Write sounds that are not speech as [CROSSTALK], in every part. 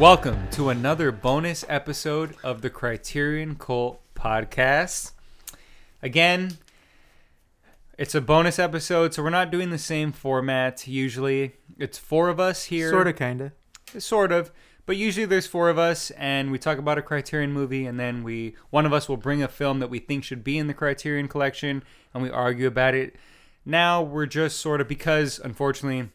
Welcome to another bonus episode of the Criterion Cult podcast. Again, it's a bonus episode, so we're not doing the same format usually. It's four of us here. Sort of, kind of. Sort of. But usually there's four of us and we talk about a Criterion movie and then we one of us will bring a film that we think should be in the Criterion collection and we argue about it. Now we're just sort of because unfortunately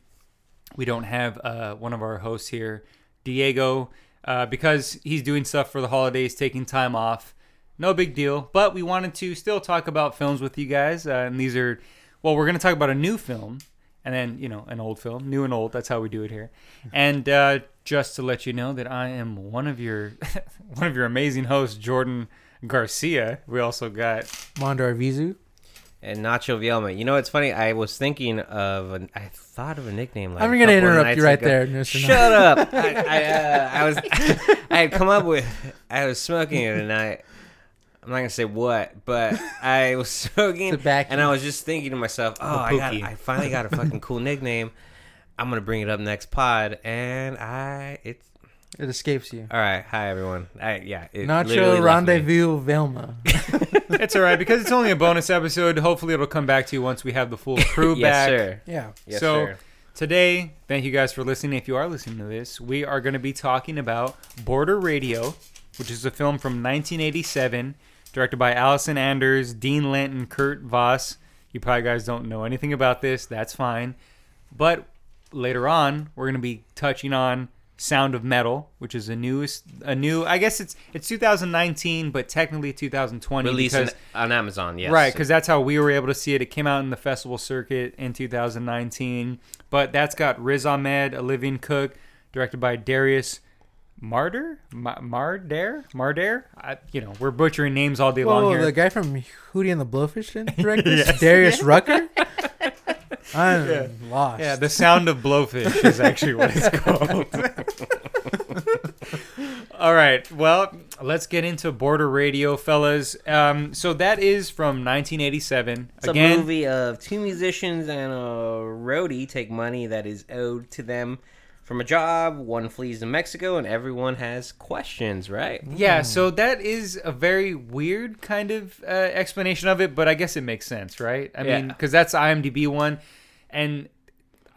we don't have uh, one of our hosts here, Diego, uh, because he's doing stuff for the holidays, taking time off. No big deal, but we wanted to still talk about films with you guys, uh, and these are well, we're going to talk about a new film and then you know an old film, new and old. That's how we do it here. [LAUGHS] And uh, just to let you know that I am one of your [LAUGHS] one of your amazing hosts, Jordan Garcia. We also got Mondo Arvizu. And Nacho Vielma. You know, it's funny. I was thinking of, an, I thought of a nickname. Like I'm gonna interrupt you right ago. there, Mr. Shut up! I, I, uh, I was, [LAUGHS] I had come up with, I was smoking it, and I, I'm not gonna say what, but I was [LAUGHS] smoking, and I was just thinking to myself, oh, I got. I finally got a fucking cool nickname. I'm gonna bring it up next pod, and I, it's It escapes you. all right. Hi everyone. I yeah. It Nacho. Rendezvous Velma. [LAUGHS] it's all right because it's only a bonus episode. Hopefully, it'll come back to you once we have the full crew [LAUGHS] Yes, back. sir. Yeah. Yes, So- sir. Today, thank you guys for listening. If you are listening to this, we are going to be talking about Border Radio, which is a film from 1987, directed by Allison Anders, Dean Lanton, Kurt Voss. You probably guys don't know anything about this. That's fine. But later on, we're going to be touching on Sound of Metal, which is a newest, a new. I guess it's it's 2019, but technically 2020 Release because on Amazon. Yes. Right, because that's how we were able to see it. It came out in the festival circuit in 2019, but that's got Riz Ahmed, Olivia Cooke, directed by Darius Marder, Ma- Marder, Marder. I, you know, we're butchering names all day long Whoa, here. the guy from Hootie and the Blowfish didn't [LAUGHS] direct this? Yes. Darius Rucker? [LAUGHS] I'm Yeah. lost. yeah, the sound of blowfish is actually what it's [LAUGHS] called. All right, well, let's get into Border Radio, fellas. Um, so that is from 1987. It's Again, a movie of two musicians and a roadie take money that is owed to them from a job. One flees to Mexico, and everyone has questions, right? Yeah, so that is a very weird kind of uh, explanation of it, but I guess it makes sense, right? I Yeah. mean, because that's IMDb one, and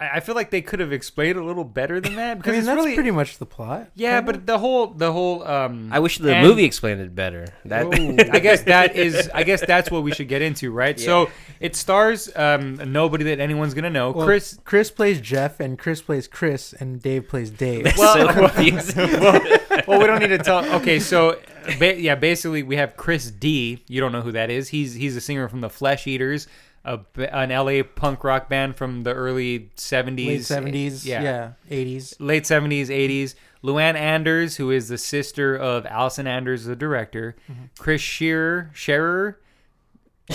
I, I feel like they could have explained it a little better than that I because mean, it's that's really pretty much the plot. yeah, kinda. but the whole the whole um, I wish the and- movie explained it better. That [LAUGHS] I guess that is I guess that's what we should get into, right? So it stars um, nobody that anyone's gonna know. Well, Chris Chris plays Jeff, and Chris plays Chris, and Dave plays Dave. Well- so [LAUGHS] well, [LAUGHS] well, we don't need to tell. Okay, so ba- yeah, basically we have Chris D. You don't know who that is. He's he's a singer from the Flesh Eaters, a, b- an LA punk rock band from the early seventies, Late 70s, yeah. 80s. late seventies, eighties. Luann Anders, who is the sister of Allison Anders, the director. Mm-hmm. Chris Shearer, Scherer,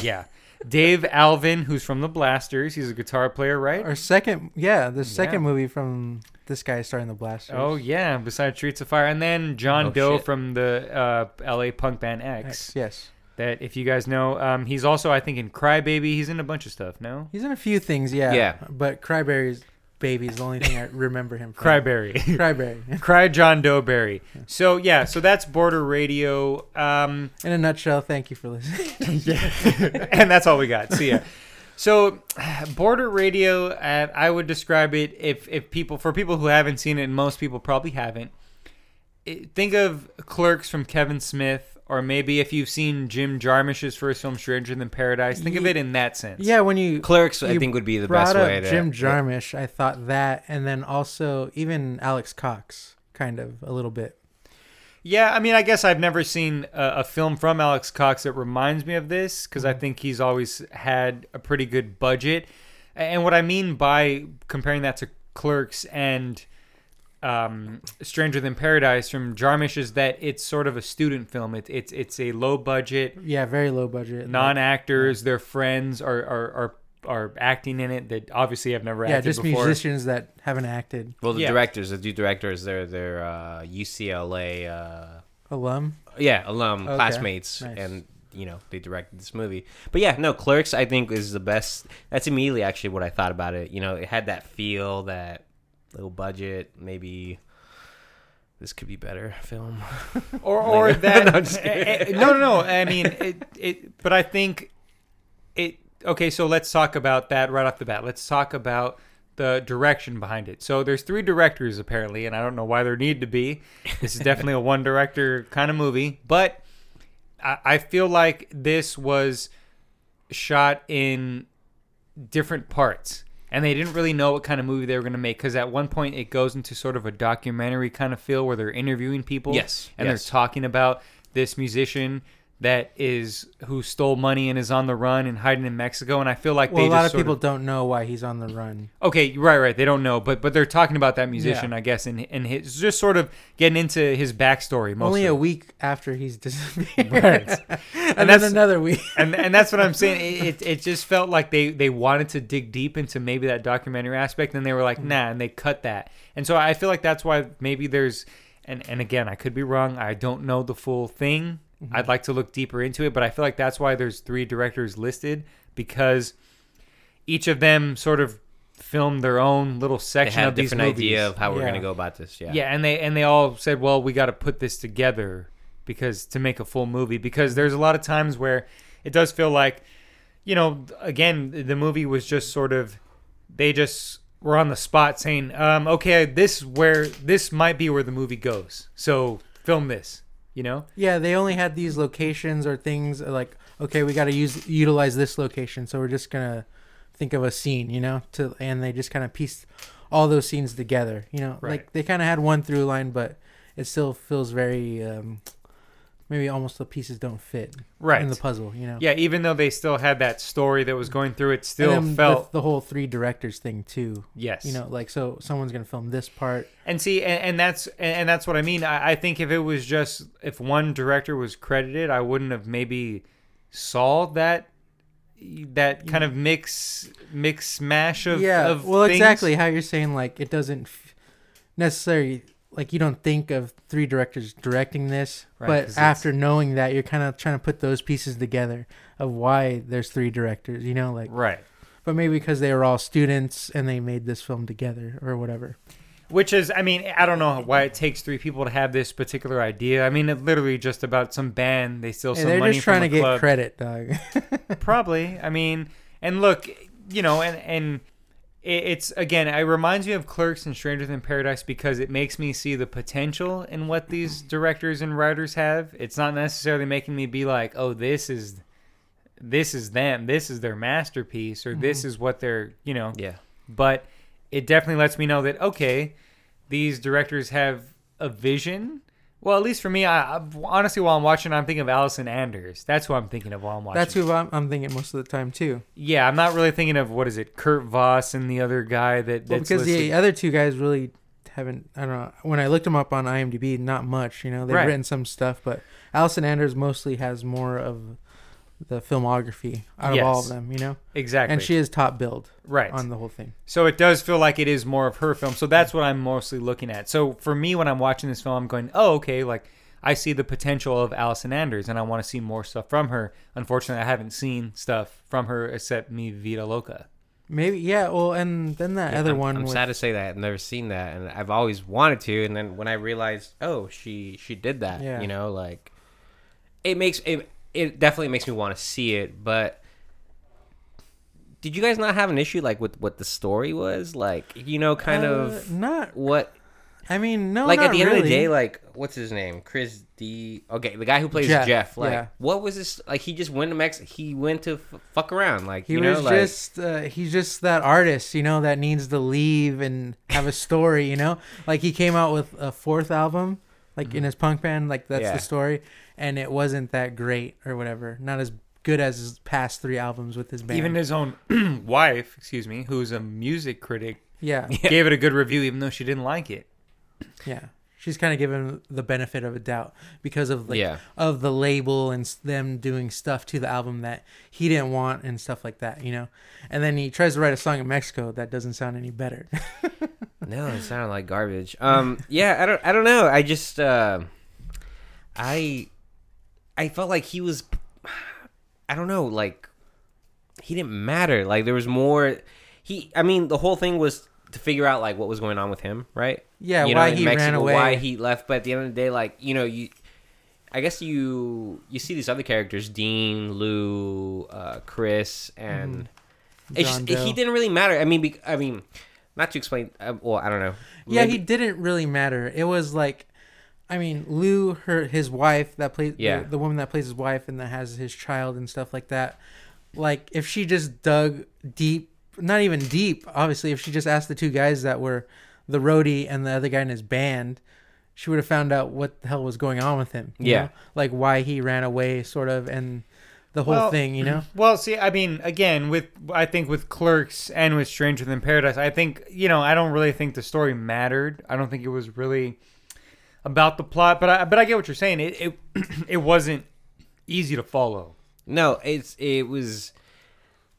yeah. [LAUGHS] Dave Alvin, who's from the Blasters. He's a guitar player, right? Our second, yeah, the second Yeah. movie from this guy starring the Blasters. Oh yeah, besides Streets of Fire, and then John Oh, Doe shit. from the uh, L.A. punk band X. X, yes. That if you guys know, um, he's also I think in Crybaby. He's in a bunch of stuff. No, He's in a few things, yeah. Yeah. But Cryberry's Baby is the only thing I remember him from. Cryberry, [LAUGHS] Cryberry. [LAUGHS] Cry John Doe Berry. So yeah, so that's Border Radio, um, In a nutshell, thank you for listening. [LAUGHS] and that's all we got. See ya. So, Border Radio, uh, I would describe it if if people for people who haven't seen it, and most people probably haven't. It, think of Clerks from Kevin Smith, or maybe if you've seen Jim Jarmusch's first film, Stranger Than Paradise. Think of it in that sense. yeah, when you Clerks, I think, would be the brought best up way to. Jim Jarmusch, I thought that, and then also even Alex Cox, kind of a little bit. Yeah, I mean, I guess I've never seen a, a film from Alex Cox that reminds me of this because I mm-hmm. think he's always had a pretty good budget. And what I mean by comparing that to Clerks and um, Stranger Than Paradise from Jarmusch is that it's sort of a student film. It, it's it's a low budget, Yeah, very low budget. non actors, their friends are, are are are acting in it that obviously have never acted yeah, acted just before. musicians that haven't acted. Well, the Yeah. directors, the two directors, they're they're uh, UCLA, uh, Alum. yeah, alum Okay. classmates, Nice. and you know they directed this movie. But yeah, no, Clerks, I think is the best. That's immediately actually what I thought about it. You know, it had that feel, that low budget, maybe this could be better film. [LAUGHS] or or Like- that [LAUGHS] No, no no no. I mean it it but i think it okay so let's talk about that right off the bat. Let's talk about the direction behind it. So there's three directors apparently and i don't know why there need to be. This is definitely a [LAUGHS] one director kind of movie but I, I feel like this was shot in different parts and they didn't really know what kind of movie they were going to make because at one point it goes into sort of a documentary kind of feel where they're interviewing people Yes, and yes. they're talking about this musician that is who stole money and is on the run and hiding in Mexico and I feel like Well, they a lot of people don't know why he's on the run. Okay, right, right. They don't know, but but they're talking about that musician, Yeah. I guess, and and his just sort of getting into his backstory. Mostly. Only a week after he's disappeared, [LAUGHS] Right. [LAUGHS] and, And then that's- another week. and and that's what I'm saying. It, it it just felt like they they wanted to dig deep into maybe that documentary aspect, and they were like, mm. nah, and they cut that. And so I feel like that's why maybe there's, and and again, I could be wrong. I don't know the full thing. I'd like to look deeper into it, but I feel like that's why there's three directors listed because each of them sort of filmed their own little section They had a of these different movies. idea of how we're Yeah. gonna go about this. Yeah. Yeah, and they and they all said, "Well, we got to put this together because to make a full movie because there's a lot of times where it does feel like, you know, again, the movie was just sort of they just were on the spot saying, um, "Okay, this where this might be where the movie goes. So, film this." You know? Yeah, they only had these locations or things like, okay, we got to use utilize this location, so we're just gonna think of a scene, you know, to and they just kind of pieced all those scenes together, you know, Right. like they kind of had one through line, but it still feels very, um, maybe almost the pieces don't fit Right. in the puzzle, you know. yeah, even though they still had that story that was going through, it still felt the, the whole three directors thing too. yes. You know, like so someone's gonna film this part. And see, and, and that's and, that's what I mean. I, I think if it was just if one director was credited, I wouldn't have maybe saw that that kind of mix mix smash of yeah, Of well, things. exactly how you're saying. Like it doesn't necessarily like you don't think of three directors directing this, Right, but after knowing that, you're kind of trying to put those pieces together of why there's three directors. You know, like right. but maybe because they were all students and they made this film together or whatever. Which is, I mean, I don't know why it takes three people to have this particular idea. I mean, it literally just about some band they steal some they're money just trying to get club. credit, dog. [LAUGHS] Probably. I mean, and look, you know, and and it's again, it reminds me of Clerks and Stranger Than Paradise because it makes me see the potential in what these directors and writers have. It's not necessarily making me be like, oh, this is this is them, this is their masterpiece, or this mm-hmm. is what they're, you know. Yeah. But it definitely lets me know that okay, these directors have a vision. Well, at least for me, I, I honestly, while I'm watching, I'm thinking of Allison Anders. That's who I'm thinking of while I'm watching. That's who I'm, I'm thinking most of the time too. Yeah, I'm not really thinking of what is it, Kurt Voss and the other guy that Well, that's because listed. the other two guys really haven't. I don't know. When I looked them up on IMDb, not much. You know, they've Right. written some stuff, but Allison Anders mostly has more of the filmography out of all of them. You know, exactly and she is top billed right. on the whole thing. so it does feel like it is more of her film. So that's what I'm mostly looking at. So for me, when I'm watching this film, I'm going, oh, okay, like I see the potential of Allison Anders, and I want to see more stuff from her. Unfortunately, I haven't seen stuff from her except Mi Vida Loca. Maybe yeah. Well, and then that Yeah, other I'm, one. I'm with, sad to say that I've never seen that, and I've always wanted to. And then when I realized, oh, she she did that, Yeah. you know, like it makes it it definitely makes me want to see it. But did you guys not have an issue like with what the story was, like you know, kind uh, of not. what I mean, no. like at the end of the day, like what's his name, Chris D. Okay, the guy who plays Jeff, Jeff. like, yeah. what was this? Like, he just went to Mex. He went to f- fuck around, like He you know, was like just uh, he's just that artist, you know, that needs to leave and have a story, you know? Like he came out with a fourth album, like mm-hmm. in his punk band, like that's Yeah. the story, and it wasn't that great or whatever. Not as good as his past 3 albums with his band. Even his own [CLEARS THROAT] wife, excuse me, who's a music critic, yeah. gave it a good review, even though she didn't like it. Yeah. She's kind of given the benefit of a doubt because of like Yeah. of the label and them doing stuff to the album that he didn't want and stuff like that, you know. And then he tries to write a song in Mexico that doesn't sound any better. [LAUGHS] No, it sounded like garbage. Um, yeah, I don't, I don't know. I just, uh, I, I felt like he was, I don't know, like he didn't matter. Like there was more. He, I mean, the whole thing was to figure out like what was going on with him, right? Yeah, you why know, in he Mexico, ran away. why he left. But at the end of the day, like you know, you, I guess you you see these other characters, Dean, Lou, uh, Chris, and it's just, he didn't really matter. I mean, be, I mean, not to explain. Uh, well, I don't know. Yeah, he didn't really matter. It was like, I mean, Lou, her his wife that plays Yeah. the, the woman that plays his wife and that has his child and stuff like that. Like, if she just dug deep, not even deep, obviously, if she just asked the two guys that were the roadie and the other guy in his band, she would have found out what the hell was going on with him. you Yeah. know? like why he ran away, sort of, and the whole Well, thing. You know, [CLEARS THROAT] Well, see, I mean, again, with I think with Clerks and with Stranger Than Paradise, I think you know, I don't really think the story mattered. I don't think it was really about the plot, but I but I get what you're saying. It it [CLEARS THROAT] it wasn't easy to follow. No, it's it was.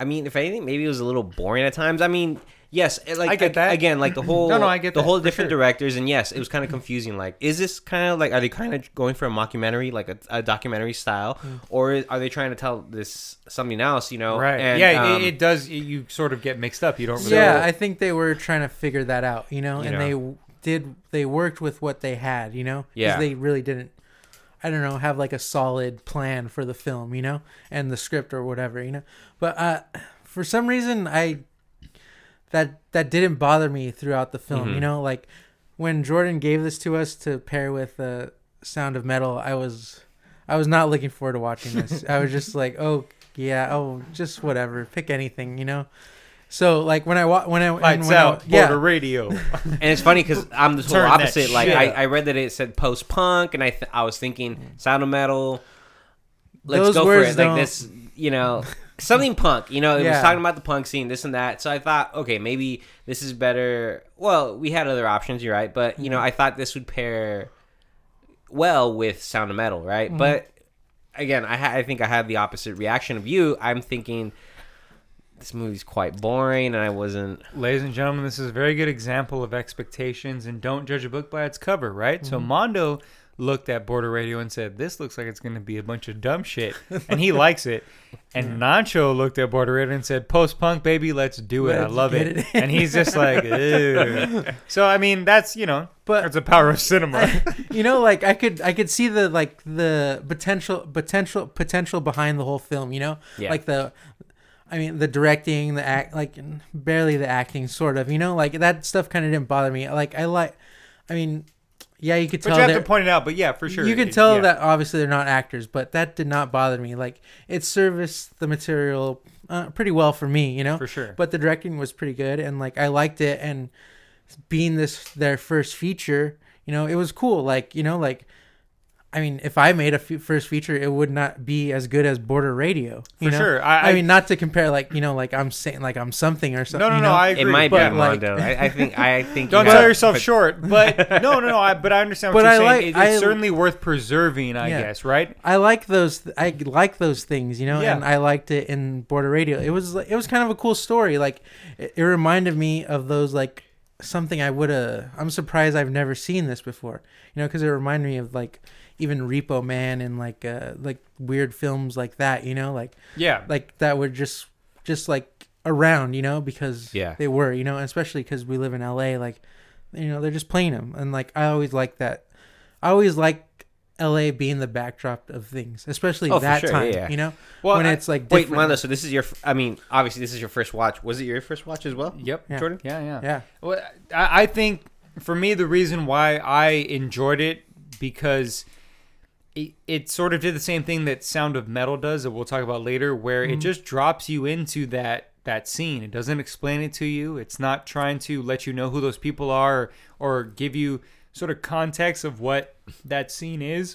I mean, if anything, maybe it was a little boring at times. I mean, yes, it, like I get that. again, like the [CLEARS THROAT] whole No, no, I get the that, whole different sure. directors, and yes, it was kind of confusing. Like, is this kind of like are they kind of going for a mockumentary, like a, a documentary style, or are they trying to tell this something else? You know, Right? And, yeah, um, it, it does. You sort of get mixed up. You don't. Really yeah, I think they were trying to figure that out. You know, You and know. they did. They worked with what they had. You know, 'Cause Yeah. they really didn't. I don't know, have like a solid plan for the film, you know, and the script or whatever, you know. But uh, for some reason, I that that didn't bother me throughout the film, Mhm. you know. Like when Jordan gave this to us to pair with uh, Sound of Metal, I was I was not looking forward to watching this. [LAUGHS] I was just like, oh yeah, oh just whatever, pick anything, you know. So like when I wa- when I and Lights when I- yeah, Border radio. [LAUGHS] and it's funny because I'm the total Turn opposite. Like I. I read that it said post punk, and I th- I was thinking sound of metal. Let's Those go for it. Like don't- this, you know, something punk. You know, it was talking about the punk scene, this and that. So I thought, okay, maybe this is better. Well, we had other options. You're right, but you know, I thought this would pair well with sound of metal, right? Mm-hmm. But again, I ha- I think I had the opposite reaction of you. I'm thinking. This movie's quite boring, and I wasn't. Ladies and gentlemen, this is a very good example of expectations and don't judge a book by its cover, right? So Mm-hmm. Mondo looked at Border Radio and said, "This looks like it's going to be a bunch of dumb shit," [LAUGHS] and he likes it. And Nacho looked at Border Radio and said, "Post punk, baby, let's do it. I Let's love it." it. and he's just like, [LAUGHS] Ew. so I mean, that's you know, But- that's the power of cinema. [LAUGHS] you know like i could i could see the like the potential potential potential behind the whole film you know Yeah. like the i mean the directing the act like barely the acting sort of you know like that stuff kind of didn't bother me like i like i mean yeah you could tell. but you have to point it out. But yeah, for sure, you can It- tell yeah. that obviously they're not actors but that did not bother me like it serviced the material uh, pretty well for me you know for sure. but the directing was pretty good and like i liked it and being this their first feature you know it was cool like you know like i mean if i made a f- first feature it would not be as good as border radio you For know? sure. I, I- I- mean not to compare like you know like i'm saying like i'm something or something no, no, you no. I agree. It might but, be like- Mondo. I, I think. I [LAUGHS] think. Don't you sell have- yourself but- short, [LAUGHS] but no, no, no. I, but I understand what But you're I saying. like- It- it's I- certainly worth preserving, I Yeah. guess, right? I like those. I like those things, you know, Yeah. and I liked it in Border Radio. It was it was kind of a cool story. Like it, it reminded me of those like something I would have. I'm surprised I've never seen this before, you know, because it reminded me of like even Repo Man and like uh like weird films like that, you know, like Yeah. like that were just just like around, you know, because Yeah. they were, you know, especially because we live in LA, like you know they're just playing them, and like I always like that. I always like LA being the backdrop of things, especially Oh, that sure, time, yeah, yeah. you know, Well, when I- it's like Wait, different. Mondo. So this is your. I mean, obviously, this is your first watch. Was it your first watch as well? Yep. Yeah. Jordan. Yeah, yeah. yeah, Well, I, I think for me the reason why I enjoyed it because it, it sort of did the same thing that Sound of Metal does that we'll talk about later, where it just drops you into that that scene. It doesn't explain it to you. It's not trying to let you know who those people are or, or give you sort of context of what that scene is.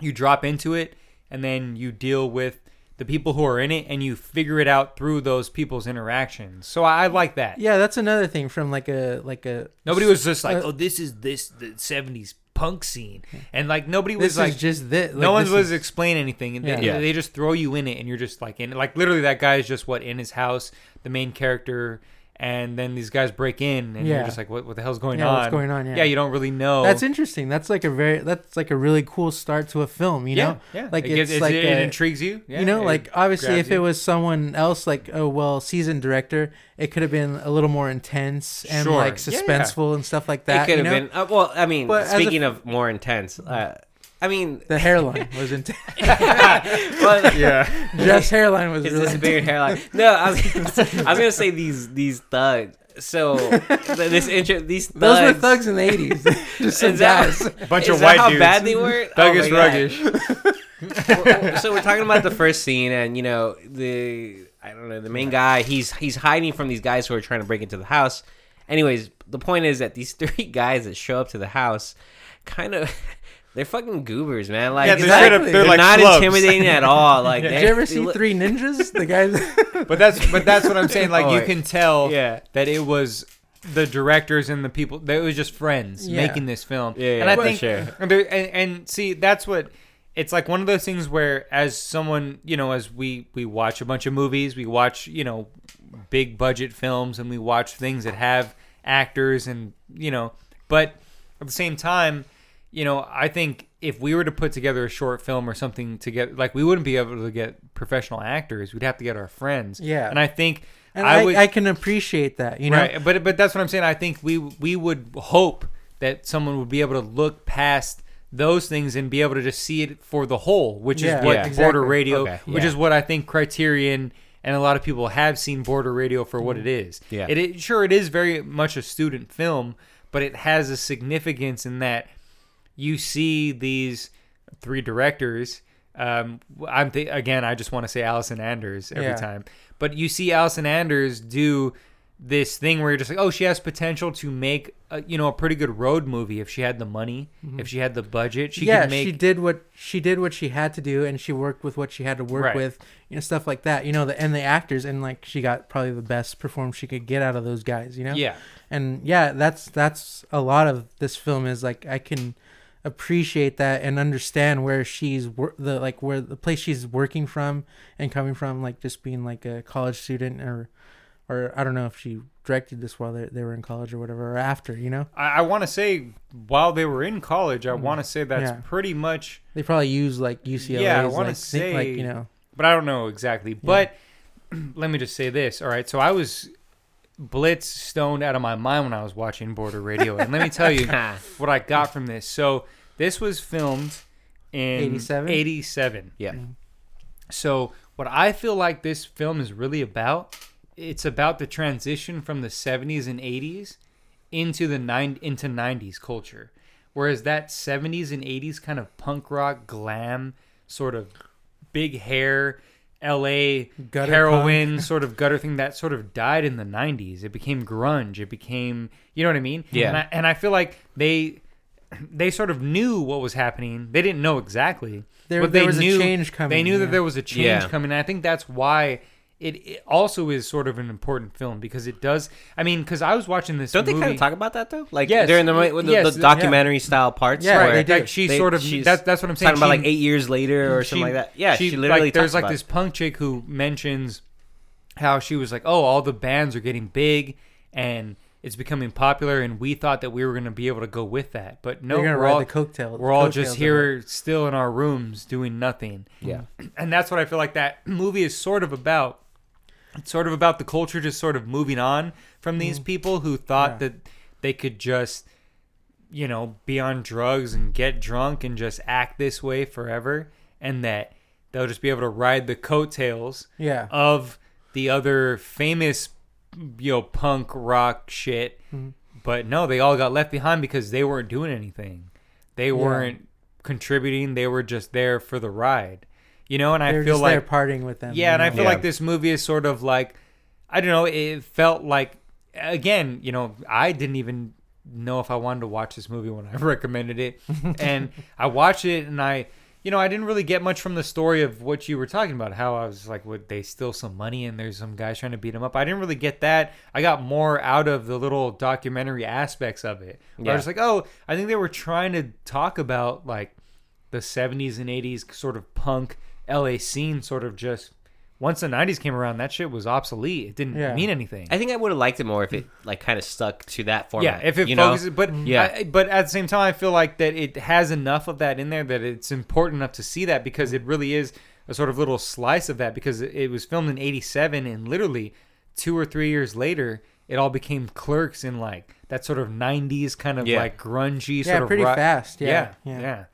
You drop into it and then you deal with the people who are in it and you figure it out through those people's interactions. So I, I like that. yeah. That's another thing from like a like a Nobody was just like, Uh, "Oh, this is this the '70s punk scene," and like nobody This was like, is just this. no one this was is- explain anything. They, Yeah. Yeah. they just throw you in it, and you're just like in like literally that guy is just what in his house, the main character, and then these guys break in, and Yeah. you're just like, what, what the hell's going Yeah, on? what's going on, yeah. you don't really know. That's interesting. That's like a very that's like a really cool start to a film. You yeah, know, yeah. like it, gets- it's like it a- intrigues you. Yeah, you know, like obviously if it was someone else, like oh well, seasoned director, it could have been a little more intense and Sure. like Yeah, yeah. suspenseful and stuff like that. it could you have know? been. Uh, well, I mean, But as a- speaking of more intense, uh, I mean, The hairline was intense. [LAUGHS] well, [LAUGHS] yeah. Jeff's hairline was His really disappearing hairline. No, I was, I was gonna say these these thugs. So [LAUGHS] this intro, these thugs. Those were thugs in the eighties. Just some Is that- guys. Bunch is of that white how dudes. bad they were? Oh Thuggish, my ruggish. so we're talking about the first scene, and you know the I don't know the main guy. He's he's hiding from these guys who are trying to break into the house. Anyways, the point is that these three guys that show up to the house, kind of. They're fucking goobers, man. Like, Yeah, they're like- up- they're, they're like not schlubs. intimidating at all. Like, [LAUGHS] Did you ever see look- Three Ninjas? The guys. [LAUGHS] But that's but that's what I'm saying. Like you Oh, [LAUGHS] can tell Yeah. that it was the directors and the people that it was just friends Yeah. making this film. Yeah, and I for think sure. and, there- and and see that's what it's like one of those things where as someone you know as we we watch a bunch of movies we watch you know big budget films and we watch things that have actors and you know but at the same time you know i think if we were to put together a short film or something to get like we wouldn't be able to get professional actors we'd have to get our friends Yeah. and i think And I I, would- I can appreciate that. You know. right but but that's what i'm saying i think we we would hope that someone would be able to look past those things and be able to just see it for the whole which Yeah, is what Yeah. border exactly. radio Okay. which is what i think criterion and a lot of people have seen border radio for what mm-hmm. it is Yeah. it, it sure it is very much a student film but it has a significance in that you see these three directors. Um, I'm th- again, I just want to say Allison Anders every Yeah. time, but you see Allison Anders do this thing where you're just like, oh, she has potential to make a, you know a pretty good road movie if she had the money, if she had the budget. She Mm-hmm. yeah, could make she did what she did what she had to do, and she worked with what she had to work Right. with, you know, stuff like that. You know, the and the actors, and like she got probably the best performance she could get out of those guys. You know, yeah, and yeah, that's that's a lot of this film is like I can appreciate that and understand where she's wor- the like where the place she's working from and coming from, like just being like a college student or or I don't know if she directed this while they, they were in college or whatever or after. You know, I, I want to say while they were in college, I want to say that's Mm. Yeah. pretty much they probably use like UCLA. Yeah, I wanna like, like say- you know. but I don't know exactly. But [CLEARS THROAT] let me just say this. All right, so I was blitz stoned out of my mind when I was watching Border Radio, and let me tell you [LAUGHS] what I got from this. So this was filmed in 87? 87. Yeah. So what I feel like this film is really about, it's about the transition from the 70s and 80s into the nine into 90s culture. Whereas that 70s and 80s kind of punk rock glam sort of big hair LA Gutter heroin sort of gutter thing that sort of died in the 90s. It became grunge. It became, you know what I mean? Yeah. And I, and I feel like they [CLEARS THROAT] they sort of knew what was happening. They didn't know exactly, There- but there they was a knew change coming, They knew that there was a change Yeah. coming. And I think that's why it, it also is sort of an important film because it does. I mean, because I was watching this. Don't they kind of talk about that though? Like Yes, during the, with the, yes, the documentary style parts. Yeah, where they. Like she they- sort of. she's That's that's what I'm saying. talking about like eight years later or she- something like that. Yeah, she, literally. like, there's talks like about this punk chick who mentions how she was like, oh, all the bands are getting big and it's becoming popular, and we thought that we were going to be able to go with that, but no, gonna we're ride all the coattail. we're all just here still in our rooms doing nothing. Yeah, [CLEARS THROAT] and that's what I feel like that movie is sort of about. It's sort of about the culture just sort of moving on from these people who thought Mm-hmm. Yeah. that they could just you know, be on drugs and get drunk and just act this way forever, and that they'll just be able to ride the coattails Yeah. of the other famous, you know, punk rock shit. Mm-hmm. But no, they all got left behind because they weren't doing anything. They weren't contributing. They were just there for the ride, you know. And I They're feel just like there partying with them. yeah, you and I feel Yeah. like this movie is sort of like I don't know, it felt like again, you know, I didn't even know if I wanted to watch this movie when I [LAUGHS] recommended it. [LAUGHS] and I watched it and I you know, I didn't really get much from the story of what you were talking about. How I was like, would they steal some money and there's some guys trying to beat him up? I didn't really get that. I got more out of the little documentary aspects of it. Where I was like, oh, I think they were trying to talk about like the 70s and 80s sort of punk LA scene sort of just once the '90s came around, that shit was obsolete. It didn't Yeah. mean anything. I think I would have liked it more if it like kind of stuck to that format. Yeah, if it you know? focuses, but Yeah. I, but at the same time, I feel like that it has enough of that in there that it's important enough to see that because it really is a sort of little slice of that because it, it was filmed in '87 and literally two or three years later, it all became Clerks in like that sort of '90s kind of Yeah. like grungy Yeah, sort of pretty ro- fast. Yeah, Yeah, yeah, yeah,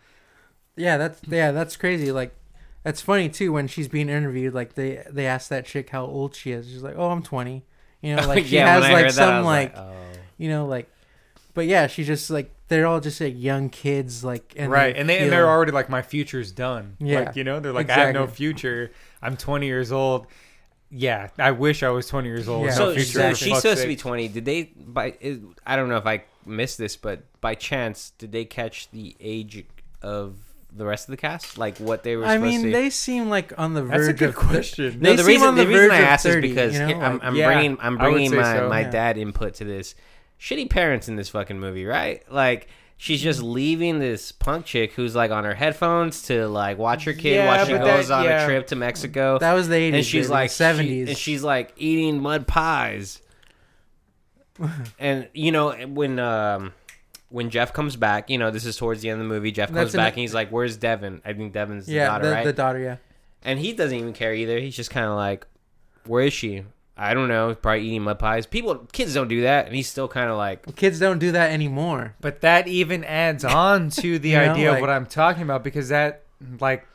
yeah. That's yeah, that's crazy. Like, that's funny too. When she's being interviewed, like they they ask that chick how old she is. She's like, "Oh, I'm 20." You know, [LAUGHS] like she Yeah, has like heard that, I some like, oh. you know like, but yeah, she's just like they're all just like young kids, like and right, and they and they're already like my future's done. Yeah, like, you know, they're like I have no future. I'm 20 years old. Yeah, I wish I was 20 years old. Yeah. So, future. so she's fuck's supposed to be 20. Did they by is- I don't know if I missed this, but by chance did they catch the age of the rest of the cast? Like what they were I supposed mean, to they seem like on the verge. That's a good of question. They No, the reason the the reason I of asked 30, is because you know, here, I'm, I'm Yeah, bringing I'm bringing my so. my Yeah. dad input to this. Shitty parents in this fucking movie, right? Like she's just leaving this punk chick who's like on her headphones to like watch her kid Yeah, while she goes that- on yeah. a trip to Mexico. That was the 80s. and she's like 70s. she- and she's like eating mud pies. [LAUGHS] and you know when um when Jeff comes back, you know this is towards the end of the movie. Jeff comes That's an- back and he's like, "Where's Devin?" I think Devin's the yeah, daughter, the, right? the daughter, yeah. and he doesn't even care either. He's just kind of like, "Where is she?" I don't know. Probably eating mud pies. People, kids don't do that, and he's still kind of like, Kids don't do that anymore. But that even adds on to the [LAUGHS] You know, idea like- of what I'm talking about because that, like,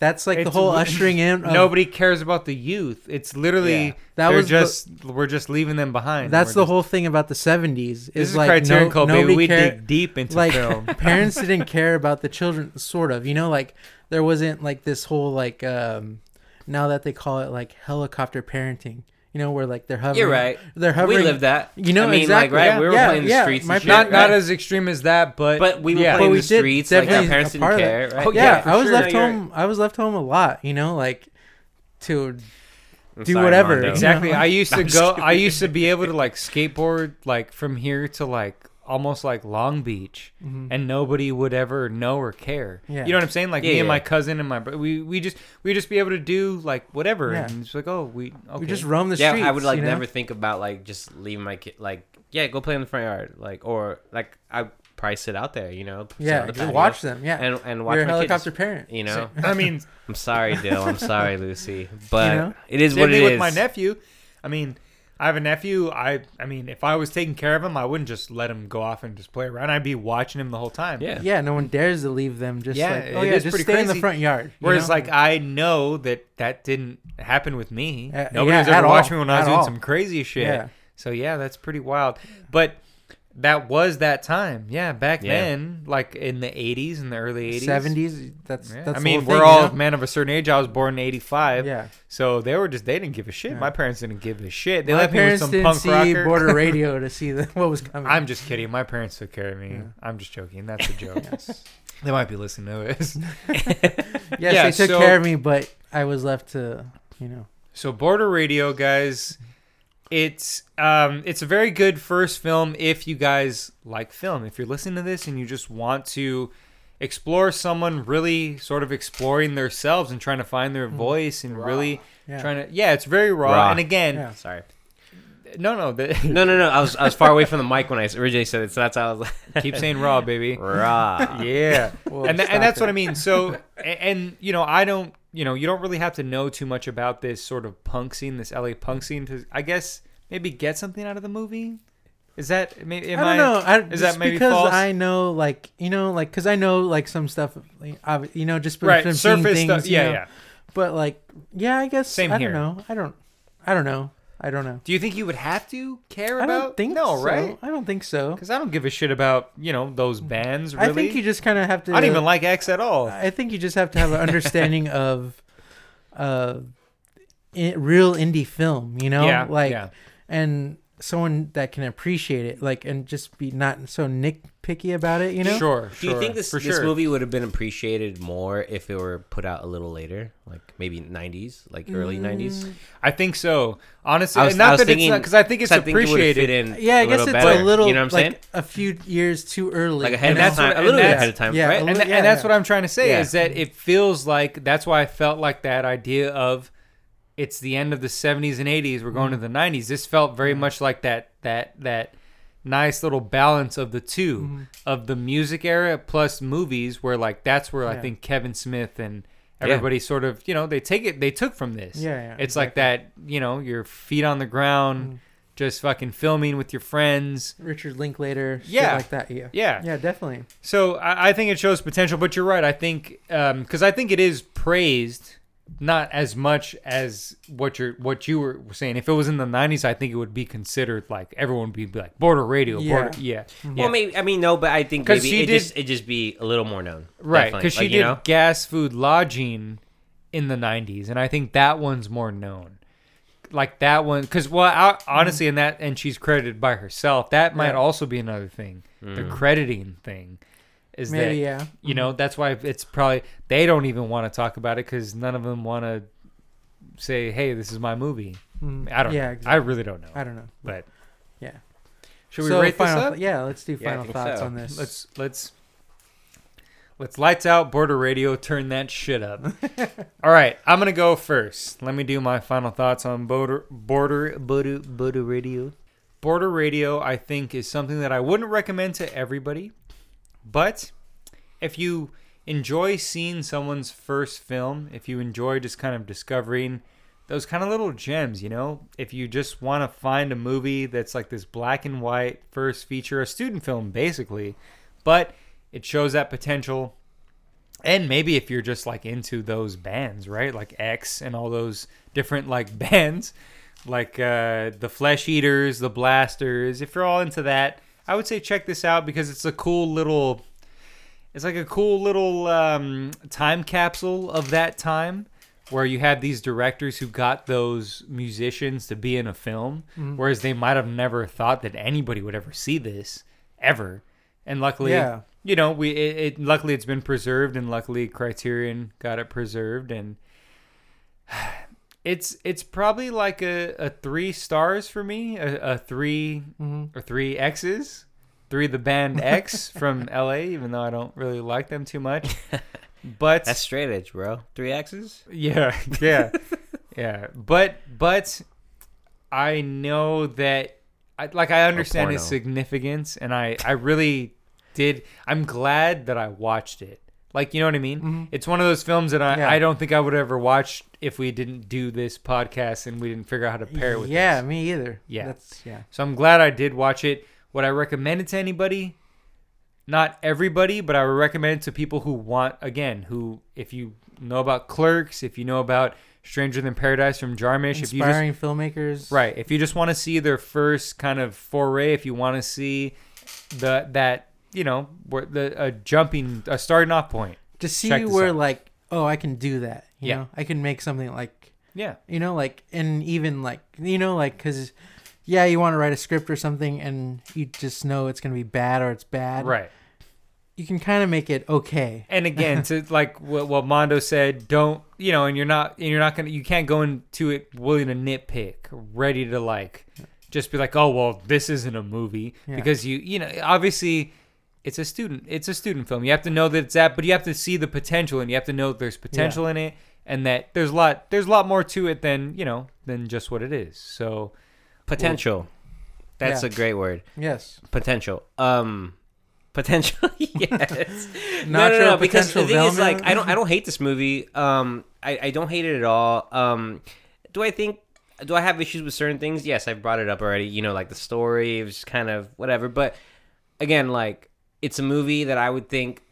That's like the It's whole li- ushering in. Of, nobody cares about the youth. It's literally Yeah. That was the- just we're just leaving them behind. That's We're the just- whole thing about the 70s. This Is is like Criterion no, Code, baby. nobody We care- dig deep into like film. [LAUGHS] parents [LAUGHS] didn't care about the children sort of you know like there wasn't like this whole like um now that they call it like helicopter parenting you know where like they're hovering "You're right." they're hovering We lived that. You know, I mean, exactly. like, right? Yeah, we were yeah, playing the yeah. streets. My and not parents- not right? as extreme as that, but But we were yeah. playing But we the streets. Like our definitely parents a didn't care, right? Oh, yeah, yeah, for I was sure. left No, you're home I was left home a lot you know like to I'm do sorry, whatever. Mondo. Exactly. No. [LAUGHS] I used to go. I used to be able to like skateboard like from here to like almost like Long Beach, Mhm. and nobody would ever know or care. Yeah. You know what I'm saying? Like Yeah, me and my cousin and my bro- we we just we just be able to do like whatever, Yeah. and it's like oh we okay. we just roam the yeah, streets I would like you know? never think about like just leaving my kid. Like, yeah, go play in the front yard. Like, or like I probably sit out there. You know, yeah the just patio watch them yeah and and watch you're a my helicopter kids. parent You know, [LAUGHS] I mean, [LAUGHS] I'm sorry, Dill. I'm sorry, [LAUGHS] Lucy, but know? it is same what it thing is. with my nephew. I mean. I have a nephew. I I mean, if I was taking care of him, I wouldn't just let him go off and just play around. I'd be watching him the whole time. Yeah. yeah no one dares to leave them just Yeah, like oh yeah just pretty stay in the front yard Whereas, know? like, I know that that didn't happen with me. Uh, Nobody yeah, was ever watching me when I was at doing all. some crazy shit. yeah So yeah, that's pretty wild. But that was that time. Yeah, back Yeah. then, like in the '80s and the early '80s, 70s that's Yeah. that's I mean, we're thing, all you know? men of a certain age. I was born in '85, yeah so they were just they didn't give a shit. Yeah. My parents didn't give a shit. They my left me with parents some didn't punk see rocker. border [LAUGHS] radio to see the, what was coming I'm just kidding. My parents took care of me. I'm just joking. That's a joke. They might be listening to this. [LAUGHS] [LAUGHS] yes yeah, they took so- care of me but i was left to you know So Border Radio, guys, it's um it's a very good first film if you guys like film. If you're listening to this and you just want to explore someone really sort of exploring themselves and trying to find their voice and really yeah trying to yeah, it's very raw. Raw. And again, Yeah. Sorry. no, no, the, [LAUGHS] No, no, no. I was I was far away from the mic when I originally said it, so that's how I was like, [LAUGHS] keep saying raw, baby. raw. Yeah. Well, and tha- stop and that's it. what I mean. So, a- and you know, I don't, you know, you don't really have to know too much about this sort of punk scene, this LA punk scene, to I guess maybe get something out of the movie. Is that maybe? Am I don't know. I, is that maybe because false? I know, like you know, like because I know like some stuff, like, you know, just right, surface things, stuff. you Yeah, know. yeah. But like, yeah, I guess Same I here. don't know. I don't. I don't know. I don't know. Do you think you would have to care I about? don't think no, so. right? I don't think so. Because I don't give a shit about you know those bands. Really, I think you just kind of have to. I don't even like X at all. I think you just have to have an understanding [LAUGHS] of, uh, i real indie film. You know, yeah, like yeah. and someone that can appreciate it, like and just be not so nitpicky about it. You know, sure. Do you sure, think this for this sure. movie would have been appreciated more if it were put out a little later, like maybe '90s, like early mm. '90s? I think so. Honestly, I was- not I was that thinking- it's because I think it's I think it appreciated. fit in Yeah, I a guess it's better, a little You know what I'm like saying? a few years too early. Like you ahead know? of time, what- a little bit ahead of time, yeah, right? a and, little- and that's yeah. what I'm trying to say Yeah. is that it feels like that's why I felt like that idea of it's the end of the 70s and 80s we're going to the 90s this felt very much like that that that nice little balance of the 2 Mm-hmm. of the music era plus movies where like that's where i think kevin smith and Yeah. everybody sort of you know they take it they took from this Yeah, yeah, it's like that you know your feet on the ground Mm-hmm. just fucking filming with your friends Richard Linklater, Yeah. like that. Yeah, yeah yeah, definitely. so I, I think it shows potential, but you're right. I think because I think it is praised, not as much as what you're what you were saying. If it was in the '90s, I think it would be considered like everyone would be like border radio, Yeah. border, yeah, yeah. Well, maybe I mean no, but I think 'Cause maybe she it did- just it just be a little more known, right. Definitely. Because she Like, did you know? gas food lodging in the '90s, and I think that one's more known. Like that one, because well, I, honestly, and that, and she's credited by herself. That might Yeah. also be another thing. The Mm. crediting thing is that Maybe yeah. You know, that's why it's probably they don't even want to talk about it because none of them want to say, "Hey, this is my movie." Mhm. I don't. Yeah, know. exactly. I really don't know. I don't know. But Yeah. should we So rate this final, up? Yeah, let's do final think thoughts so. on this. Let's let's let's lights out border radio. Turn that shit up. [LAUGHS] All right, I'm gonna go first. Let me do my final thoughts on border border border border radio. Border radio, I think, is something that I wouldn't recommend to everybody, but if you enjoy seeing someone's first film, if you enjoy just kind of discovering those kind of little gems, you know, if you just want to find a movie that's like this black and white first feature, a student film basically, but it shows that potential. And maybe if you're just like into those bands, right? Like X and all those different like [LAUGHS] bands, like uh, the Flesh Eaters, the Blasters. If you're all into that, I would say check this out because it's a cool little it's like a cool little um, time capsule of that time where you have these directors who got those musicians to be in a film whereas they might have never thought that anybody would ever see this ever and luckily Yeah. you know we it, it luckily it's been preserved and luckily criterion got it preserved and [SIGHS] it's it's probably like a, a three stars for me a, a 3 Mhm. or three x's three the band x [LAUGHS] from la even though i don't really like them too much [LAUGHS] but That's straight edge, bro. Three X's. yeah, [LAUGHS] yeah, yeah. But but I know that I like I understand its significance, and I I really did. I'm glad that I watched it. Like you know what I mean? Mhm. It's one of those films that I, Yeah. I don't think I would ever watch if we didn't do this podcast and we didn't figure out how to pair it with. yeah, this. me either. Yeah. That's yeah. So I'm glad I did watch it. Would I recommend it to anybody? Not everybody, but I would recommend it to people who want, again, who, if you know about Clerks, if you know about Stranger Than Paradise from Jarmusch, if you just, Inspiring filmmakers. right, if you just want to see their first kind of foray, if you want to see the, that, you know, where the, a jumping, a starting off point. To see Check where like, oh, I can do that. You Yeah. know, I can make something like Yeah. you know like and even like you know like because yeah you want to write a script or something and you just know it's gonna be bad or it's bad Right. you can kind of make it okay and again [LAUGHS] to like what, what mondo said don't you know and you're not and you're not gonna you can't go into it willing to nitpick ready to like just be like oh well this isn't a movie Yeah. because you you know obviously it's a student it's a student film you have to know that it's that but you have to see the potential and you have to know that there's potential in it and that there's a lot there's a lot more to it than you know than just what it is so Potential. That's Yeah. a great word. yes Potential. Um, potential. [LAUGHS] yes. no, Nacho no, no. Because the potential thing is, like, I don't, I don't [LAUGHS] hate this movie. Um, I, I don't hate it at all. Um, do I think? Do I have issues with certain things? Yes, I've brought it up already. You know, like the story, it was kind of whatever. But again, like, it's a movie that I would think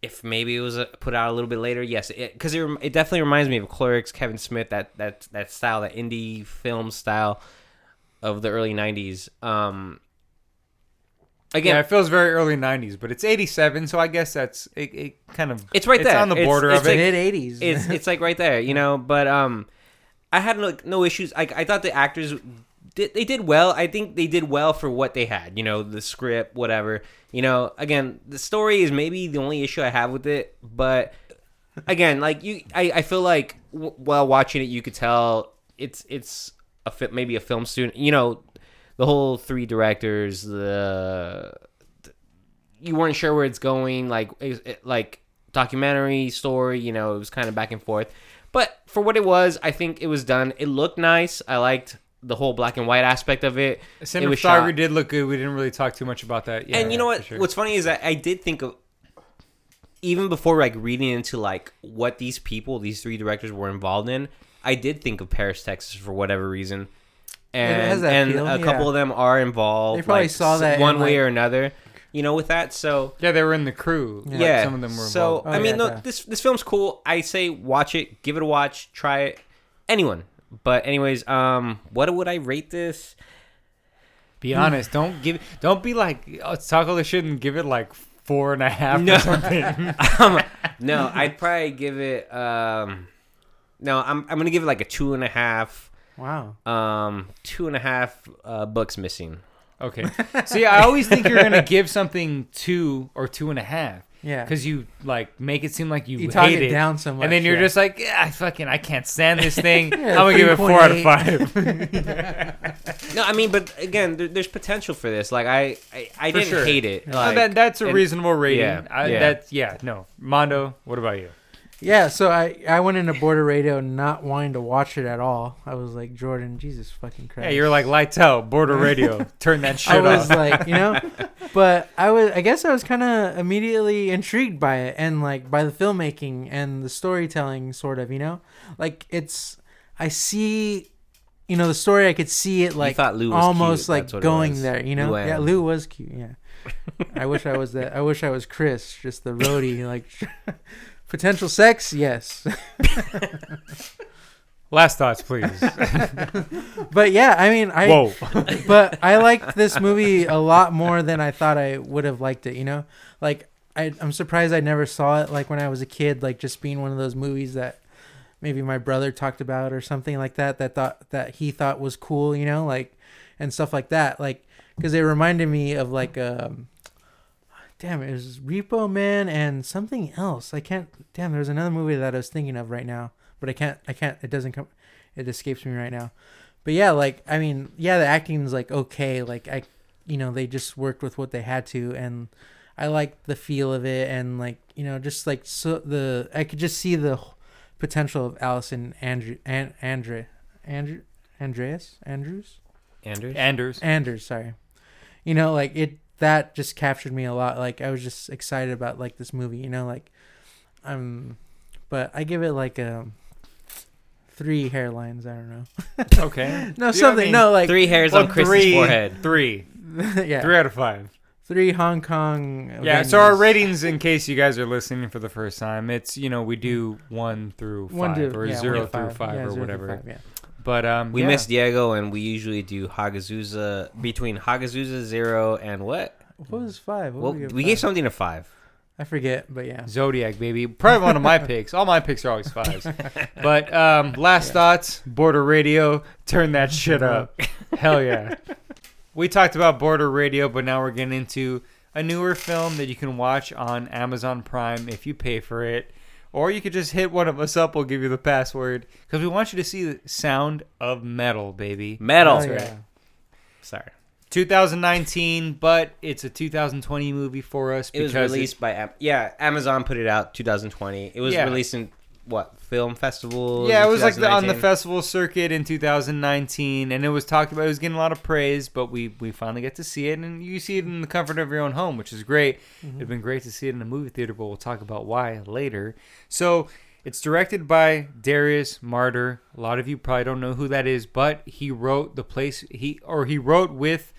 if maybe it was uh put out a little bit later, yes, because it, rem- it definitely reminds me of Clerks, Kevin Smith, that that that style, that indie film style of the early '90s. Um, again, yeah it feels very early 90s but it's 87 so i guess that's it, it kind of It's right it's there. on the border it's of it mid 80s it's it's like right there, you know. But um, I had no, no issues. I I thought the actors did they did well. I think they did well for what they had. You know, the script, whatever. You know, again, the story is maybe the only issue I have with it. But again, like you, I I feel like w- while watching it, you could tell it's it's a fi- maybe a film student. You know, the whole three directors, the you weren't sure where it's going like it, it- like documentary story you know it was kind of back and forth but for what it was, I think it was done. It looked nice. I liked the whole black and white aspect of it. The It was cinematography shot- did look good. We didn't really talk too much about that. Yeah, and you know what? sure. What's funny is that I did think of even before like reading into like what these people, these three directors were involved in. I did think of Paris, Texas for whatever reason. And, has that and feel, a yeah. couple of them are involved. They probably like, saw that one way like- or another. You know, with that, so Yeah, they were in the crew. Like, yeah, some of them were So involved. Oh, I mean, yeah, no, yeah. this this film's cool. I say watch it, give it a watch, try it. Anyone, but anyways, um, what would I rate this? Be honest. Don't give. Don't be like oh, talk all this shit and give it like four and a half No. or something. [LAUGHS] um, no, I'd probably give it. Um, no, I'm I'm gonna give it like a two and a half. Wow. Um, two and a half uh, books missing. okay. See, I always think you're gonna give something two or two and a half Yeah. because you like make it seem like you, you talk hate it down so much. and then you're yeah. just like, yeah, I fucking, I can't stand this [LAUGHS] thing. Yeah, I'm gonna give it four out of five. [LAUGHS] No, I mean, but again, there, there's potential for this. Like I, I, I didn't sure. hate it. No, that, that's a and- reasonable rating. yeah, I, yeah. That's yeah. No, Mondo. What about you? Yeah, so I I went into Border Radio not wanting to watch it at all. I was like, Jordan, Jesus fucking Christ. Yeah, you're like lights out. Border [LAUGHS] radio. Turn that shit off. I was like, you know, [LAUGHS] but I was I guess I was kind of immediately intrigued by it and like by the filmmaking and the storytelling sort of, you know? Like it's I see you know the story I could see it like thought Lou was almost cute, like that's what it going there, you know? Luann. Yeah, Lou was cute, yeah. I wish I was that. I wish I was Chris, just the roadie [LAUGHS] like potential sex, yes. [LAUGHS] Last thoughts, please. [LAUGHS] But yeah, I mean, I Whoa. [LAUGHS] but I liked this movie a lot more than I thought I would have liked it. You know, like I, I'm surprised I never saw it like when I was a kid, like just being one of those movies that maybe my brother talked about or something like that. That thought that he thought was cool. You know, like and stuff like that. Like because it reminded me of like um. Damn, it was Repo Man and something else. I can't. Damn, there's another movie that I was thinking of right now, but I can't. I can't. It doesn't come. It escapes me right now. But yeah, like I mean, yeah, the acting is like okay. Like I, you know, they just worked with what they had to, and I liked the feel of it, and like you know, just like so the I could just see the potential of Allison Andrew and Andre Andrew Andreas Andrews Andrews. Anders. Anders. Sorry, you know, like it that just captured me a lot. Like I was just excited about like this movie. You know, like um, but I give it like um three hairlines. I don't know. [LAUGHS] Okay. No, Yeah, I something. mean, no, like Three hairs well, on Chris's three, forehead. Three. [LAUGHS] yeah, Three out of five. three Hong Kong. Yeah. So our ratings, in case you guys are listening for the first time, it's you know we do one through five One to- or yeah, one zero to through five Yeah, or whatever. five, yeah. But um, We yeah. miss Diego, and we usually do Hagazusa between Hagazusa zero and what? What was five? What Well, did we give gave something a five. I forget, but yeah. Zodiac, baby. Probably one of my [LAUGHS] picks. All my picks are always fives. But um, last thoughts, Border Radio, turn that [LAUGHS] shit up. Hell yeah. We talked about Border Radio, but now we're getting into a newer film that you can watch on Amazon Prime if you pay for it. Or you could just hit one of us up. We'll give you the password because we want you to see the sound of metal, baby. Metal. Oh, That's yeah. right. Sorry. 2019, but it's a 2020 movie for us It was because released by Am- yeah Amazon put it out 2020. It was Yeah. released in what film festival? Yeah, it was like the, on the festival circuit in 2019, and it was talked about. It was getting a lot of praise, but we we finally get to see it, and you see it in the comfort of your own home, which is great. Mm-hmm. It'd been great to see it in a movie theater, but we'll talk about why later. So it's directed by Darius Marder. A lot of you probably don't know who that is, but he wrote the place he or he wrote with.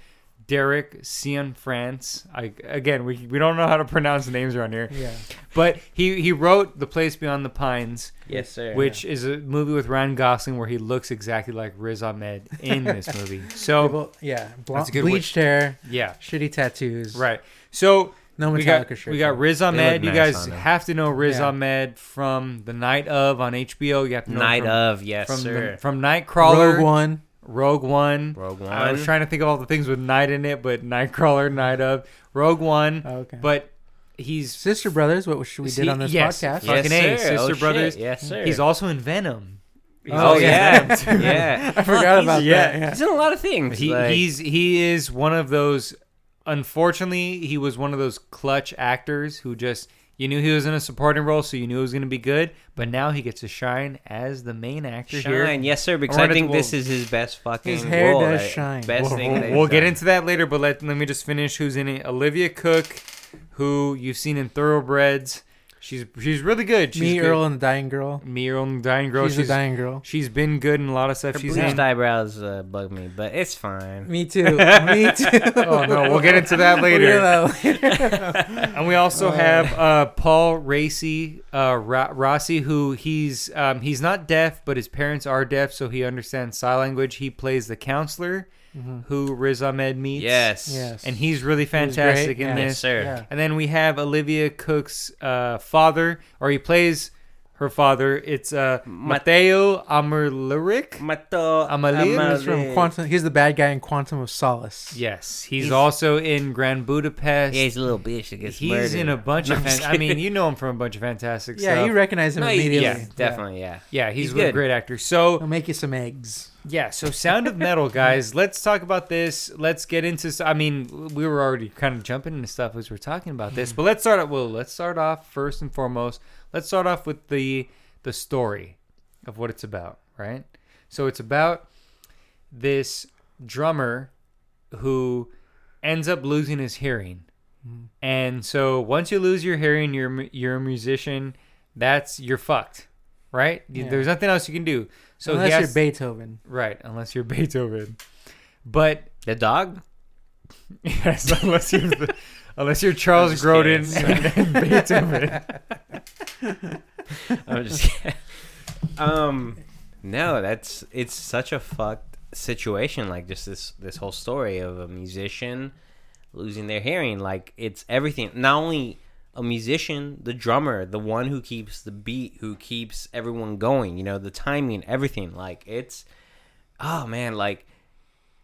Derek Cianfrance. I again we, we don't know how to pronounce names around here. Yeah. But he, he wrote The Place Beyond the Pines, Yes, sir. which is a movie with Ryan Gosling where he looks exactly like Riz Ahmed in this [LAUGHS] movie. So Well, yeah. Bl- That's a good way- bleached hair, yeah, shitty tattoos. right. So No we got shirt. we got Riz look Ahmed. You nice guys have to know Riz Yeah. Ahmed from The Night of on HBO. You have to know Night from, of yes, from sir. the, from Nightcrawler, Rogue One. Rogue One. Rogue One. I was trying to think of all the things with night in it, but Nightcrawler, Night of, Rogue One. Oh, okay. But he's Sister Brothers, what should we did See, on this yes. podcast. Yeah. fucking A, sir. Sister Oh, shit. Brothers. Yes, sir. he's also in Venom. He's Oh, also in [LAUGHS] yeah, yeah. [LAUGHS] I forgot about yeah. that. Yeah. He's in a lot of things. He like- he's he is one of those. Unfortunately, he was one of those clutch actors who just You knew he was in a supporting role, so you knew it was going to be good. But now he gets to shine as the main actor here. Shine, yes, sir. Because Or I what think it this is his best fucking. His hair role, does like, shine. Best We'll, thing. we'll- we'll get into that later, but let, let me just finish who's in it. Olivia Cooke, who you've seen in Thoroughbreds. She's she's really good. She's Me, good. Earl, and the Dying Girl. Me, Earl, and the Dying Girl. she's, She's a dying girl. she's been good in a lot of stuff Her she's bleached in. eyebrows uh, bug me, but it's fine. Me too. [LAUGHS] Me too. Oh no, we'll get into that We'll later. that later. [LAUGHS] And we also have uh, Paul Raci, uh, Ra- Rossi, who he's um, he's not deaf, but his parents are deaf, so he understands sign language. He plays the counselor who Riz Ahmed meets. Yes. yes. and he's really fantastic great, in yeah. this. Yes, sir. Yeah. And then we have Olivia Cooke's uh, father, or he plays her father. It's uh, Mateo Amalric. Mato Amalia? He's from Quantum. He's the bad guy in Quantum of Solace. Yes, he's, He's- also in Grand Budapest. Yeah, he's a little bitch that gets he's murdered. in a bunch No, of. I'm Fan- I mean, you know him from a bunch of fantastic stuff. Yeah, stuff. you recognize him No, immediately. yeah, definitely, yeah. yeah, he's, he's a good. great actor. So He'll make you some eggs. Yeah, so Sound of Metal, [LAUGHS] guys. let's talk about this. Let's get into. I mean, we were already kind of jumping into stuff as we are talking about this, but let's start. Well, let's start off first and foremost. Let's start off with the the story of what it's about, right? So it's about this drummer who ends up losing his hearing, hmm. and so once you lose your hearing, you're you're a musician. That's you're fucked, right? Yeah. There's nothing else you can do. So Unless has, you're Beethoven. Right, unless you're [LAUGHS] Beethoven. But The dog? [LAUGHS] yes, unless you're the, [LAUGHS] unless you're Charles Grodin kidding. and Beethoven. [LAUGHS] I'm just kidding. um, no, that's it's such a fucked situation. Like just this this whole story of a musician losing their hearing. Like it's everything. Not only a musician, the drummer, the one who keeps the beat, who keeps everyone going. You know, the timing, everything. Like it's, oh man, like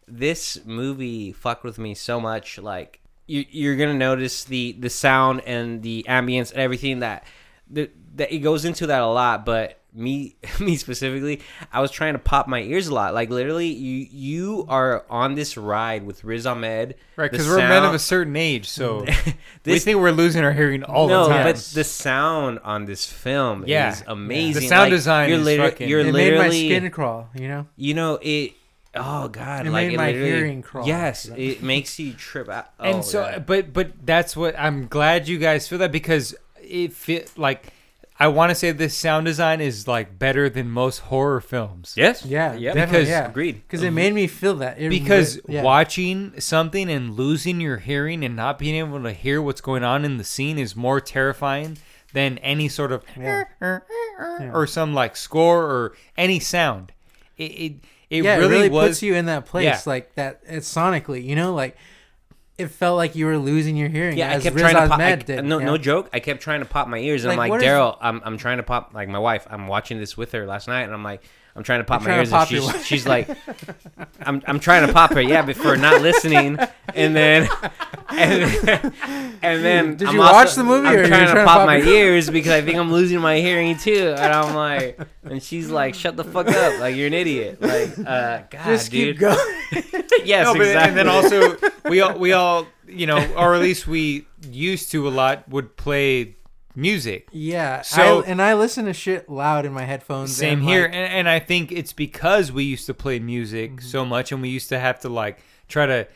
this movie fucked with me so much. Like you, you're gonna notice the the sound and the ambience and everything that that, it goes into that a lot. But me, [LAUGHS] me specifically, I was trying to pop my ears a lot. Like literally, you you are on this ride with Riz Ahmed, Right, because we're men of a certain age, so [LAUGHS] we think we're losing our hearing all no, the time. but the sound on this film Yeah. is amazing. The sound Like, design you're is liter- fucking- You're It made my skin crawl. You know. you know it. Oh god, It like made it my hearing crawl. Yes, it makes you trip out. and oh, so, yeah. but but that's what I'm glad you guys feel that because it fit like. I want to say this sound design is like better than most horror films. yes, Yeah, Yeah. Because- yeah. agreed. Because it made me feel that. It because re- yeah. watching something and losing your hearing and not being able to hear what's going on in the scene is more terrifying than any sort of Yeah. Er, er, er, or some like score or any sound. It it, it yeah, really, it really was puts you in that place, Yeah. like that. It's sonically, you know, like it felt like you were losing your hearing. Yeah, I kept Riz trying to pop. I, did, no, yeah. no joke. I kept trying to pop my ears, and Like, I'm what like, is- Daryl, I'm, I'm trying to pop. Like my wife, I'm watching this with her last night, and I'm like, I'm trying to pop You're my ears, to pop and she's, she's like, I'm, I'm trying to pop her, yeah, but for not listening, and then, [LAUGHS] and, and then, Did I'm you also- watch the movie, I'm or you're trying to trying to pop pop my ears because I think I'm losing my hearing too, and I'm like, and she's like, shut the fuck up, like you're an idiot, like, uh, God, Just dude, keep going. [LAUGHS] yes, No, but, exactly. and then also we all we all you know, or at least we used to a lot would play music. yeah. So- I, and I listen to shit loud in my headphones. Same and, here, like, and, and I think it's because we used to play music Mm-hmm. so much, and we used to have to like try to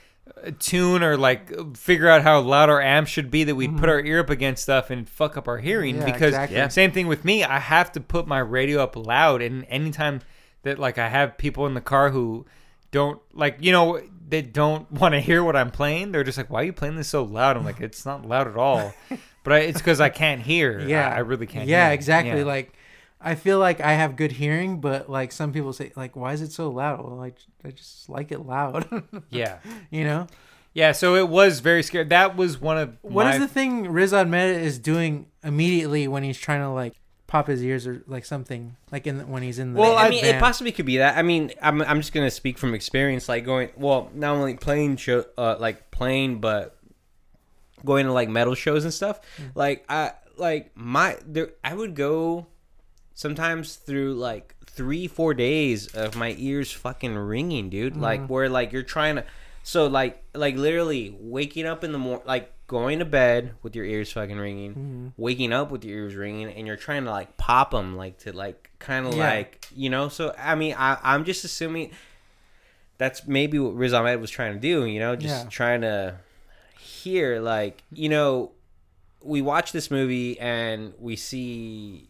uh, tune or like figure out how loud our amp should be that we'd put our ear up against stuff and fuck up our hearing. Mm-hmm. Yeah, because exactly. Yeah. same thing with me, I have to put my radio up loud, and anytime that like I have people in the car who don't like you know they don't [LAUGHS] want to hear what I'm playing, they're just like, "Why are you playing this so loud?" I'm like, "It's not loud at all." [LAUGHS] But I, it's because I can't hear. Yeah, I, I really can't. Yeah, hear. exactly. Yeah. Like, I feel like I have good hearing, but like some people say, like, why is it so loud? Well, like, I just like it loud. [LAUGHS] yeah. you know. Yeah, so it was very scary. That was one of What is my, the thing Riz Ahmed is doing immediately when he's trying to like pop his ears or like something like in the, when he's in the Well, I van. mean, it possibly could be that. I mean, I'm I'm just gonna speak from experience, like going well, not only playing show, uh, like playing, but going to like metal shows and stuff. Like I like my there, I would go sometimes through like three four days of my ears fucking ringing, dude. Like where like you're trying to, so like like literally waking up in the morning, like going to bed with your ears fucking ringing, Mm-hmm. waking up with your ears ringing, and you're trying to like pop them, like to like kind of Yeah. like you know. So I mean, I, I'm just assuming that's maybe what Riz Ahmed was trying to do. You know, just Yeah. trying to hear like you know, we watch this movie and we see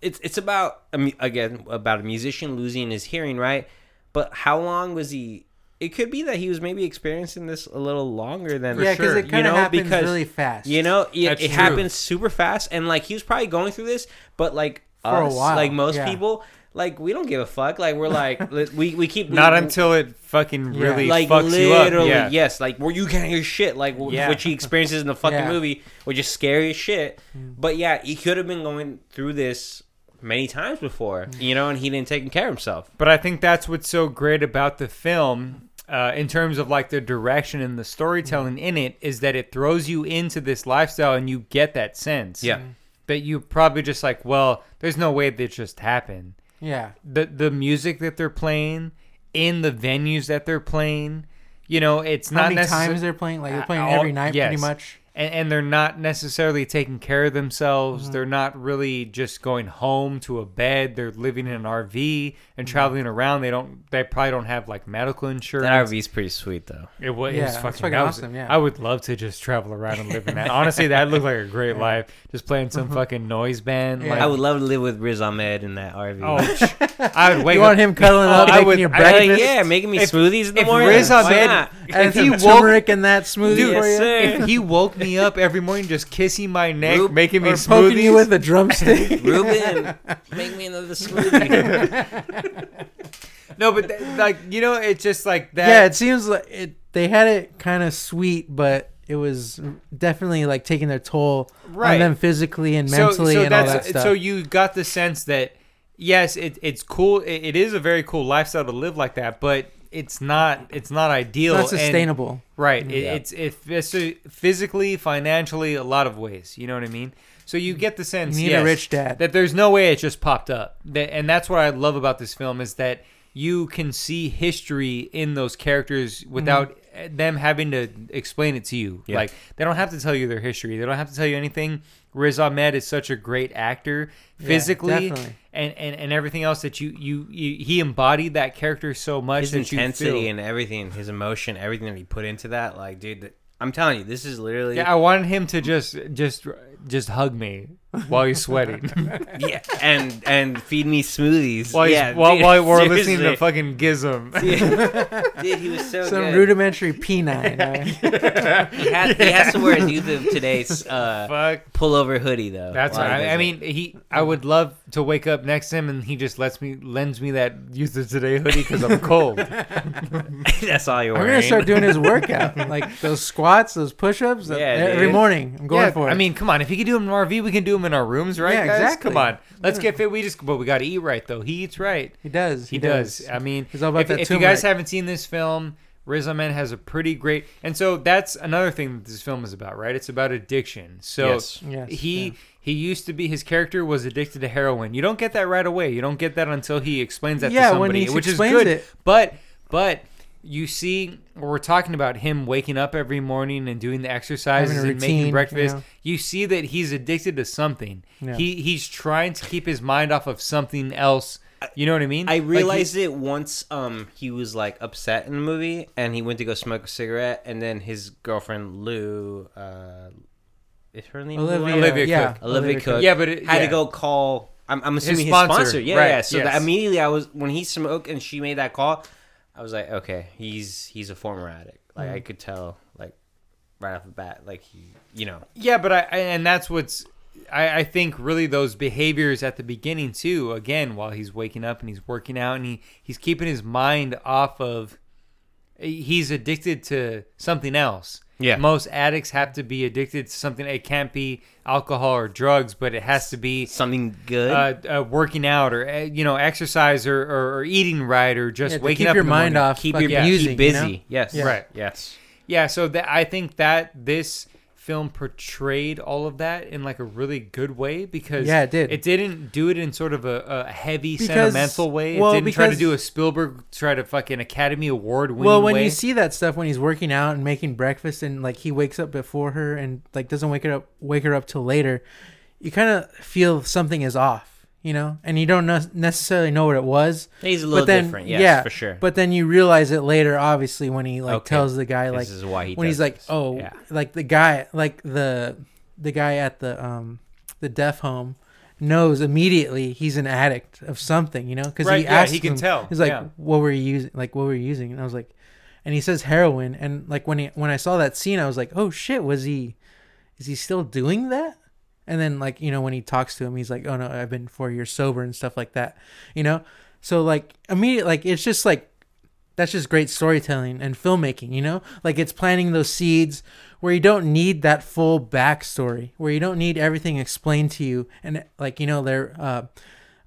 it's it's about again about a musician losing his hearing, right? But how long was he? It could be that he was maybe experiencing this a little longer than yeah, because sure. it kind of you know, happens because, really fast. You know, it, That's it happens super fast, and like he was probably going through this, but like For a us, while, like most yeah. people, like we don't give a fuck. Like we're like [LAUGHS] we we keep Not until it fucking Yeah. really like fucks you up. Yeah. yes like where you can't hear shit like w- Yeah. which he experiences in the fucking Yeah. movie which is scary as shit Mm. but yeah he could have been going through this many times before Mm. you know and he didn't take care of himself But I think that's what's so great about the film, uh, in terms of like the direction and the storytelling in it, is that it throws you into this lifestyle and you get that sense. Yeah. That you probably just like, well, there's no way that just happened. yeah, The the music that they're playing in the venues that they're playing, you know, it's how not many necessarily times they're playing? Like they're playing Uh, every all- night, yes. pretty much. And, and they're not necessarily taking care of themselves. Mm-hmm. They're not really just going home to a bed. They're living in an RV and Mm-hmm. traveling around. They don't. They probably don't have like medical insurance. that RV's pretty sweet though It was, Yeah, it was fucking, fucking that was- awesome, yeah. I would love to just travel around and live in that. [LAUGHS] Honestly, that looked like a great life. Just playing some fucking noise band. Mm-hmm. Yeah. Like, I would love to live with Riz Ahmed in that RV oh, [LAUGHS] I would wake You up. want him cuddling Oh, up, I making would- your I- Like, breakfast? yeah making me If- smoothies in the if morning Riz Why Ahmed- not? If he woke- turmeric in that smoothie Dude, for you. yes, if he woke me up every morning just kissing my neck, Rube- making me or poking you with a drumstick. [LAUGHS] Ruben make me another smoothie [LAUGHS] no, but th- like you know, it's just like that. yeah, it seems like it. They had it kind of sweet, but it was definitely like taking their toll Right. on them physically and mentally and all that stuff. So you got the sense that yes, it, it's cool. It, it is a very cool lifestyle to live like that, but it's not. It's not ideal. it's not and- sustainable. right. Mm-hmm. It, Yeah. It's it, it's a- physically, financially, a lot of ways. You know what I mean. So you get the sense. You need yes, a rich dad. that there's no way it just popped up. That, and that's what I love about this film is that you can see history in those characters mm-hmm. without eh, them having to explain it to you. Yeah. Like they don't have to tell you their history. They don't have to tell you anything. Riz Ahmed is such a great actor, Yeah, physically definitely. And, and and everything else that you, you you he embodied that character so much his intensity and everything his emotion everything that he put into that like dude I'm telling you this is literally yeah, I wanted him to just just just hug me while you're sweating. [LAUGHS] yeah, and and feed me smoothies. while yeah, while, dude, while we're listening to fucking Gizm. [LAUGHS] dude, he was so Some good. Rudimentary Peni. right? [LAUGHS] he, has, he has to wear a youth of today's uh, Fuck. pullover hoodie though. That's right. I, I mean, he. I would love to wake up next to him and he just lets me lends me that youth of today hoodie because I'm cold. that's all you're I'm gonna start doing his workout, like those squats, those push-ups. Yeah, every dude. morning. I'm going yeah, for it. I mean, come on. If you can do them in an RV, we can do them in our rooms, right? Yeah, guys? exactly. Come on, let's get fit. We just, but we got to eat right though. He eats right. he does. He, does. I mean, He's all about if, that if you guys turmeric. haven't seen this film, Riz Ahmed has a pretty great, and so that's another thing that this film is about, right? It's about addiction. So Yes. Yes, he yeah. he used to be his character was addicted to heroin. You don't get that right away. You don't get that until he explains that Yeah, to when somebody, he which is good. it. But but you see, we're talking about him waking up every morning and doing the exercises Having a and making routine, breakfast. yeah. You see that he's addicted to something. Yeah. He he's trying to keep his mind off of something else. You know what I mean? I Like, he- realized it once um he was like upset in the movie and he went to go smoke a cigarette and then his girlfriend Lou uh is her name Olivia, Olivia yeah, Cooke. Olivia Cooke Yeah, but it- had yeah. to go call I'm, I'm assuming his sponsor, sponsor, yeah right, yeah so yes. that immediately I was when he smoked and she made that call I was like okay he's he's a former addict like Mm. I could tell like right off the bat like he you know Yeah, but I I- and that's what's I, I think really those behaviors at the beginning too. Again, while he's waking up and he's working out and he he's keeping his mind off of. He's addicted to something else. Yeah. Most addicts have to be addicted to something. It can't be alcohol or drugs, but it has to be something good uh, uh, working out or uh, you know exercise or, or, or eating right or just Yeah, to waking keep up your in the mind morning. off. keep fucking your yeah, keep busy You know? yes Yeah. Right. yes Yeah, so that I think that this film portrayed all of that in like a really good way because Yeah, it did. It didn't do it in sort of a, a heavy Because- sentimental way. well, it didn't try to do a Spielberg try to fucking Academy Award winning Well, when way. you see that stuff when he's working out and making breakfast and like he wakes up before her and like doesn't wake her up wake her up till later, you kind of feel something is off, you know, and you don't ne- necessarily know what it was. He's a little but then, different, yes, yeah, for sure. But then you realize it later, obviously, when he like Okay. tells the guy like this is why he when he's like, this. oh, yeah. like the guy, like the the guy at the um the deaf home knows immediately he's an addict of something, you know, because Right, he yeah, asks he can him, tell, He's like, yeah. what were you using? Like, what were you using? And I was like, and he says heroin, and like when he when I saw that scene, I was like, oh shit, was he? Is he still doing that? And then like you know when he talks to him, he's like, oh no, I've been four years sober and stuff like that, you know. So like immediate, like it's just like that's just great storytelling and filmmaking, you know? Like it's planting those seeds where you don't need that full backstory, where you don't need everything explained to you. And like, you know, their uh,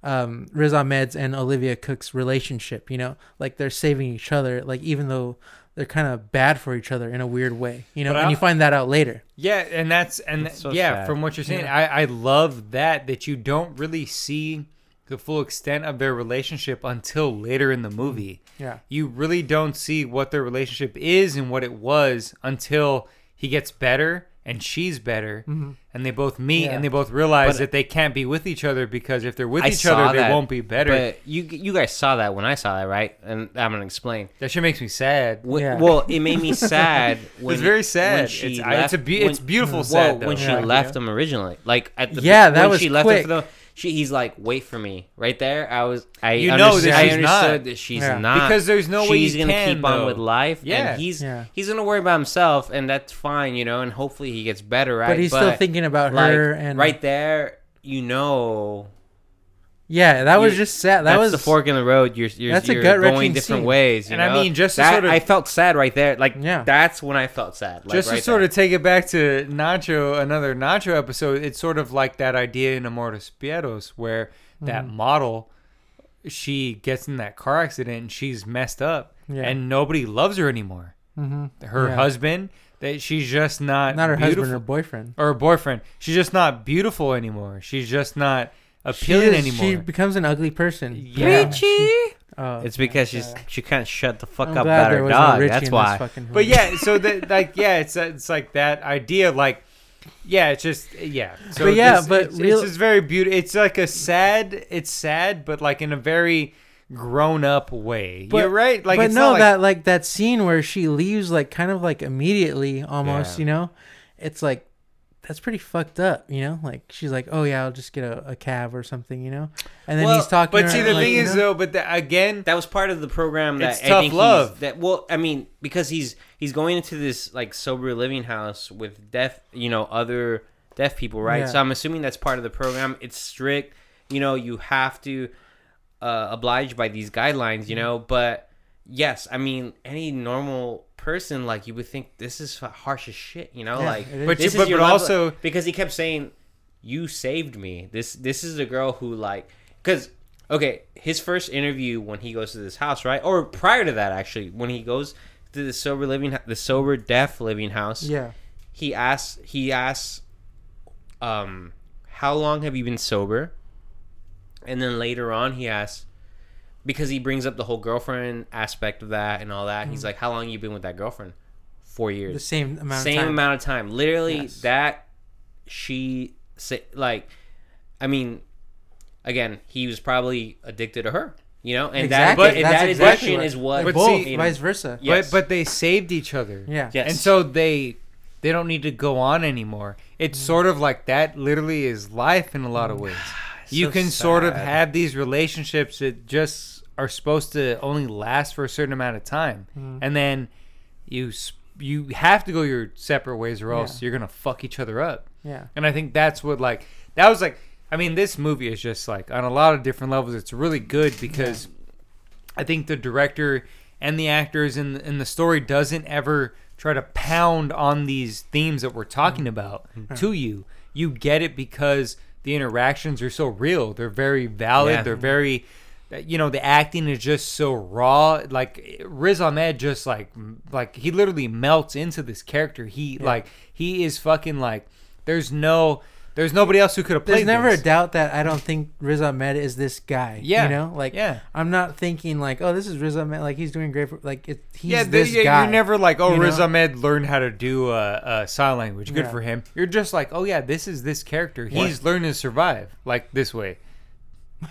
um, Riz Ahmed's and Olivia Cooke's relationship, you know, like they're saving each other, like even though they're kind of bad for each other in a weird way, you know, But and I- you find that out later. Yeah, and that's and That's so yeah, sad. from what you're saying, Yeah. I I love that that you don't really see the full extent of their relationship until later in the movie. Mm-hmm. Yeah. You really don't see what their relationship is and what it was until he gets better and she's better mm-hmm. and they both meet Yeah. and they both realize But- that they can't be with each other because if they're with I each saw other they won't be better. But you you guys saw that when I saw that, right? And I'm gonna explain. that shit makes me sad. Wh- Yeah. Well, it made me sad. [LAUGHS] When, it's very sad. When she it's, left, I, it's a be- when- it's beautiful mm-hmm. Well, sad though. when she Yeah. left him originally, like at the Yeah, that when was she left quick. him for the. She, he's like, wait for me, right there. I was, I, You know understood, that I understood not. that she's Yeah. not Because there's no way she's gonna can, keep on with life, Yeah. and he's Yeah. he's gonna worry about himself, and that's fine, you know. And hopefully he gets better, right? But he's still thinking about like, her and right there, you know, Yeah, that was just sad. That that's was the fork in the road. You're you're, That's you're gut-wrenching going different scene. ways, you And I mean, just to that, sort of- I felt sad right there. Like, Yeah. that's when I felt sad. Like, Just right to sort there. of take it back to Nacho, another Nacho episode, it's sort of like that idea in Amores Perros where that Mm-hmm. model, she gets in that car accident and she's messed up Yeah. and nobody loves her anymore. hmm Her Yeah. husband, that she's just not not her beautiful. husband or boyfriend. or her boyfriend. She's just not beautiful anymore. She's just not She, appealing is- anymore. she becomes an ugly person. Yeah. Richie. Oh, It's because yeah. she's she can't shut the fuck I'm up about her was no dog. That's in this why. fucking But yeah, so that like yeah, it's it's like that idea like yeah, it's just yeah. So But yeah, this- but it's, real- it's just very beautiful. It's like a sad. It's sad, but like in a very grown up way. But- You're right. Like but it's no, not like, that like that scene where she leaves, like kind of like immediately, almost. Yeah. You know, it's like that's pretty fucked up. You know, like she's like, oh yeah, I'll just get a, a cab or something. You know, and then Well, he's talking. But to see, the like, thing you is know? though, but the, again, That was part of the program that It's I tough think love. That well, I mean, because he's he's going into this like sober living house with deaf, you know, other deaf people, right? Yeah. So I'm assuming that's part of the program. It's strict, you know. You have to uh, oblige by these guidelines, you know. But yes, I mean, any normal person like you would think this is harsh as shit, you know, Yeah, like. But this you- is but- but also- because he kept saying, "You saved me." This this is a girl who like because okay, his first interview when he goes to this house, right, or prior to that actually, when he goes to the sober living, the sober deaf living house, yeah, he asks he asks, um, how long have you been sober? And then later on, he asks because he brings up the whole girlfriend aspect of that and all that. He's mm. like, "How long you been with that girlfriend?" Four years the same amount. same of time. amount of time. Literally Yes. that she like I mean again, he was probably addicted to her. You know, and Exactly. that and That's that exactly addiction what- is what But both, see- you know, vice versa. Yes. but but they saved each other. Yeah. Yes. And so they they don't need to go on anymore. It's mm. sort of like that. Literally, is life in a lot of mm. ways. [SIGHS] you so can sort of have these relationships that just are supposed to only last for a certain amount of time, Mm-hmm. and then you you have to go your separate ways, or else Yeah. you're gonna fuck each other up. Yeah. And I think that's what like that was like. I mean, this movie is just like on a lot of different levels. It's really good because I think the director and the actors and and the story doesn't ever try to pound on these themes that we're talking about to you. You get it because the interactions are so real. They're very valid. Yeah. They're very that, you know the acting is just so raw. Like Riz Ahmed, just like like he literally melts into this character. He like he is fucking like. There's no. There's nobody else who could have played. There's never this. a doubt that I don't think Riz Ahmed is this guy. Yeah. you know, like Yeah. I'm not thinking like, oh, this is Riz Ahmed. Like he's doing great. For, like it, he's yeah, this yeah, guy. you're never like, oh, you Riz know? Ahmed learned how to do uh, uh, sign language. Good Yeah. for him. You're just like, oh yeah, this is this character. He's learned to survive like this way.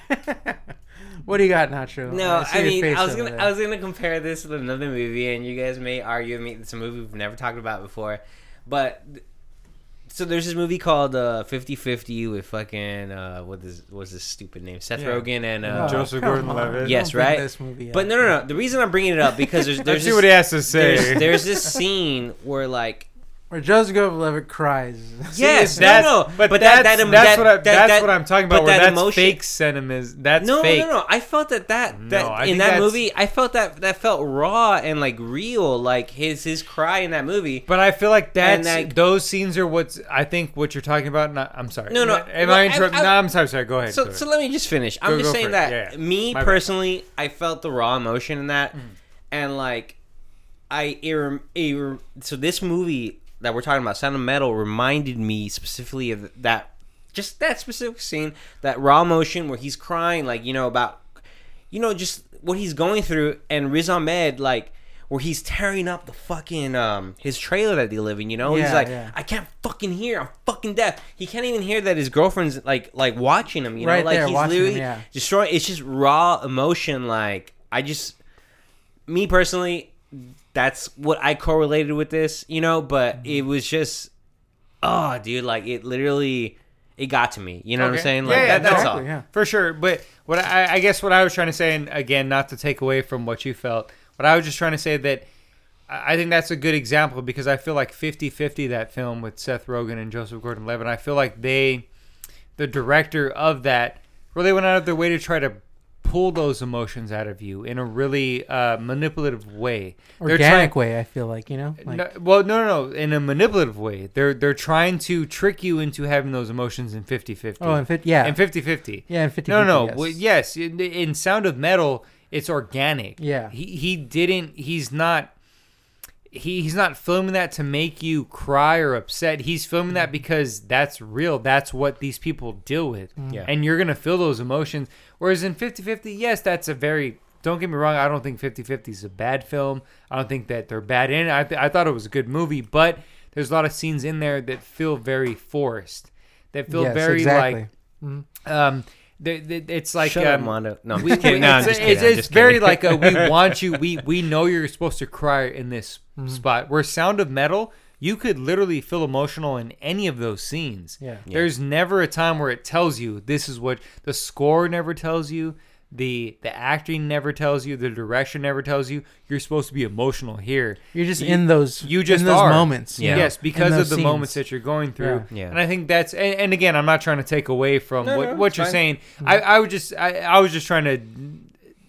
[LAUGHS] What do you got, Nacho? No, see I mean, I was gonna, there. I was gonna compare this with another movie, and you guys may argue with me. It's a movie we've never talked about before, but so there's this movie called uh, 50-50 with fucking uh, what is what's this stupid name? Seth Yeah. Rogen and uh, Oh, Joseph Gordon-Levitt. Yes, right? This movie But no, no, no. The reason I'm bringing it up because there's [LAUGHS] there's see this, what he has to say. there's, there's this scene where like Where Joseph Gordon-Levitt cries. [LAUGHS] yes, that's, no, no, but, that- that's, that- that's that- what I, that's that, what I'm talking but about. Where that that's emotion- fake sentiment. That's no, fake. no, no. I felt that that, that I in that movie, I felt that that felt raw and like real, like his his cry in that movie. But I feel like that's like- those scenes are what's I think what you're talking about. Not, I'm sorry. No, no, Am well, I interrupting? No, I'm sorry. Sorry. Go ahead. So, go so ahead. let me just finish. I'm Go- just go saying that Yeah, yeah. me My bad. personally, I felt the raw emotion in that, Mm. and like, I rem- it, so this movie that we're talking about, Sound of Metal, reminded me specifically of that, just that specific scene, that raw emotion where he's crying, like you know about, you know, just what he's going through, and Riz Ahmed, like. Where he's tearing up the fucking um his trailer that they live in, you know? he's like, yeah. I can't fucking hear. I'm fucking deaf. He can't even hear that his girlfriend's like like watching him. You know, Right like there, he's him, literally yeah. destroying. It's just raw emotion. Like I just, me personally, that's what I correlated with this. You know, but Mm-hmm. it was just, oh, dude, like it literally, it got to me. You know what I'm saying? Yeah, Like yeah, that, that's exactly, all. yeah. For sure. But what I, I guess what I was trying to say, and again, not to take away from what you felt, but I was just trying to say that I think that's a good example because I feel like 50 50 that film with Seth Rogen and Joseph Gordon Levitt, I feel like they, the director of that, really went out of their way to try to pull those emotions out of you in a really uh, manipulative way. Organic trying- way, I feel like you know. Like, no, well, no, no, no. In a manipulative way, they're they're trying to trick you into having those emotions in 50-50. oh, and fit, yeah, in 50-50. yeah, and 50 No, no, yes. well, yes. In, in Sound of Metal, it's organic. Yeah. He he didn't. He's not. He, he's not filming that to make you cry or upset. He's filming that because that's real. That's what these people deal with. Yeah. And you're going to feel those emotions. Whereas in 50 50, yes, that's a very. Don't get me wrong. I don't think 50 50 is a bad film. I don't think that they're bad in it. I, th- I thought it was a good movie, but there's a lot of scenes in there that feel very forced. That feel Yes, very exactly. like. Um, they, they, it's like Shut up, um, Mondo. No, we, just kidding. No, I'm it's, just kidding. it's, I'm it's just very kidding. like a, we [LAUGHS] want you. We we know you're supposed to cry in this Mm-hmm. spot. Where Sound of Metal, you could literally feel emotional in any of those scenes. Yeah. There's never a time where it tells you this is what the score never tells you. The the acting never tells you. The direction never tells you. You're supposed to be emotional here. You're just You- in those. you just in those are. moments. you Yeah. Yes, because of the scenes. moments that you're going through. Yeah. Yeah. And I think that's and, and again, I'm not trying to take away from No, what, no, what you're fine. saying. Mm-hmm. I, I was just I, I was just trying to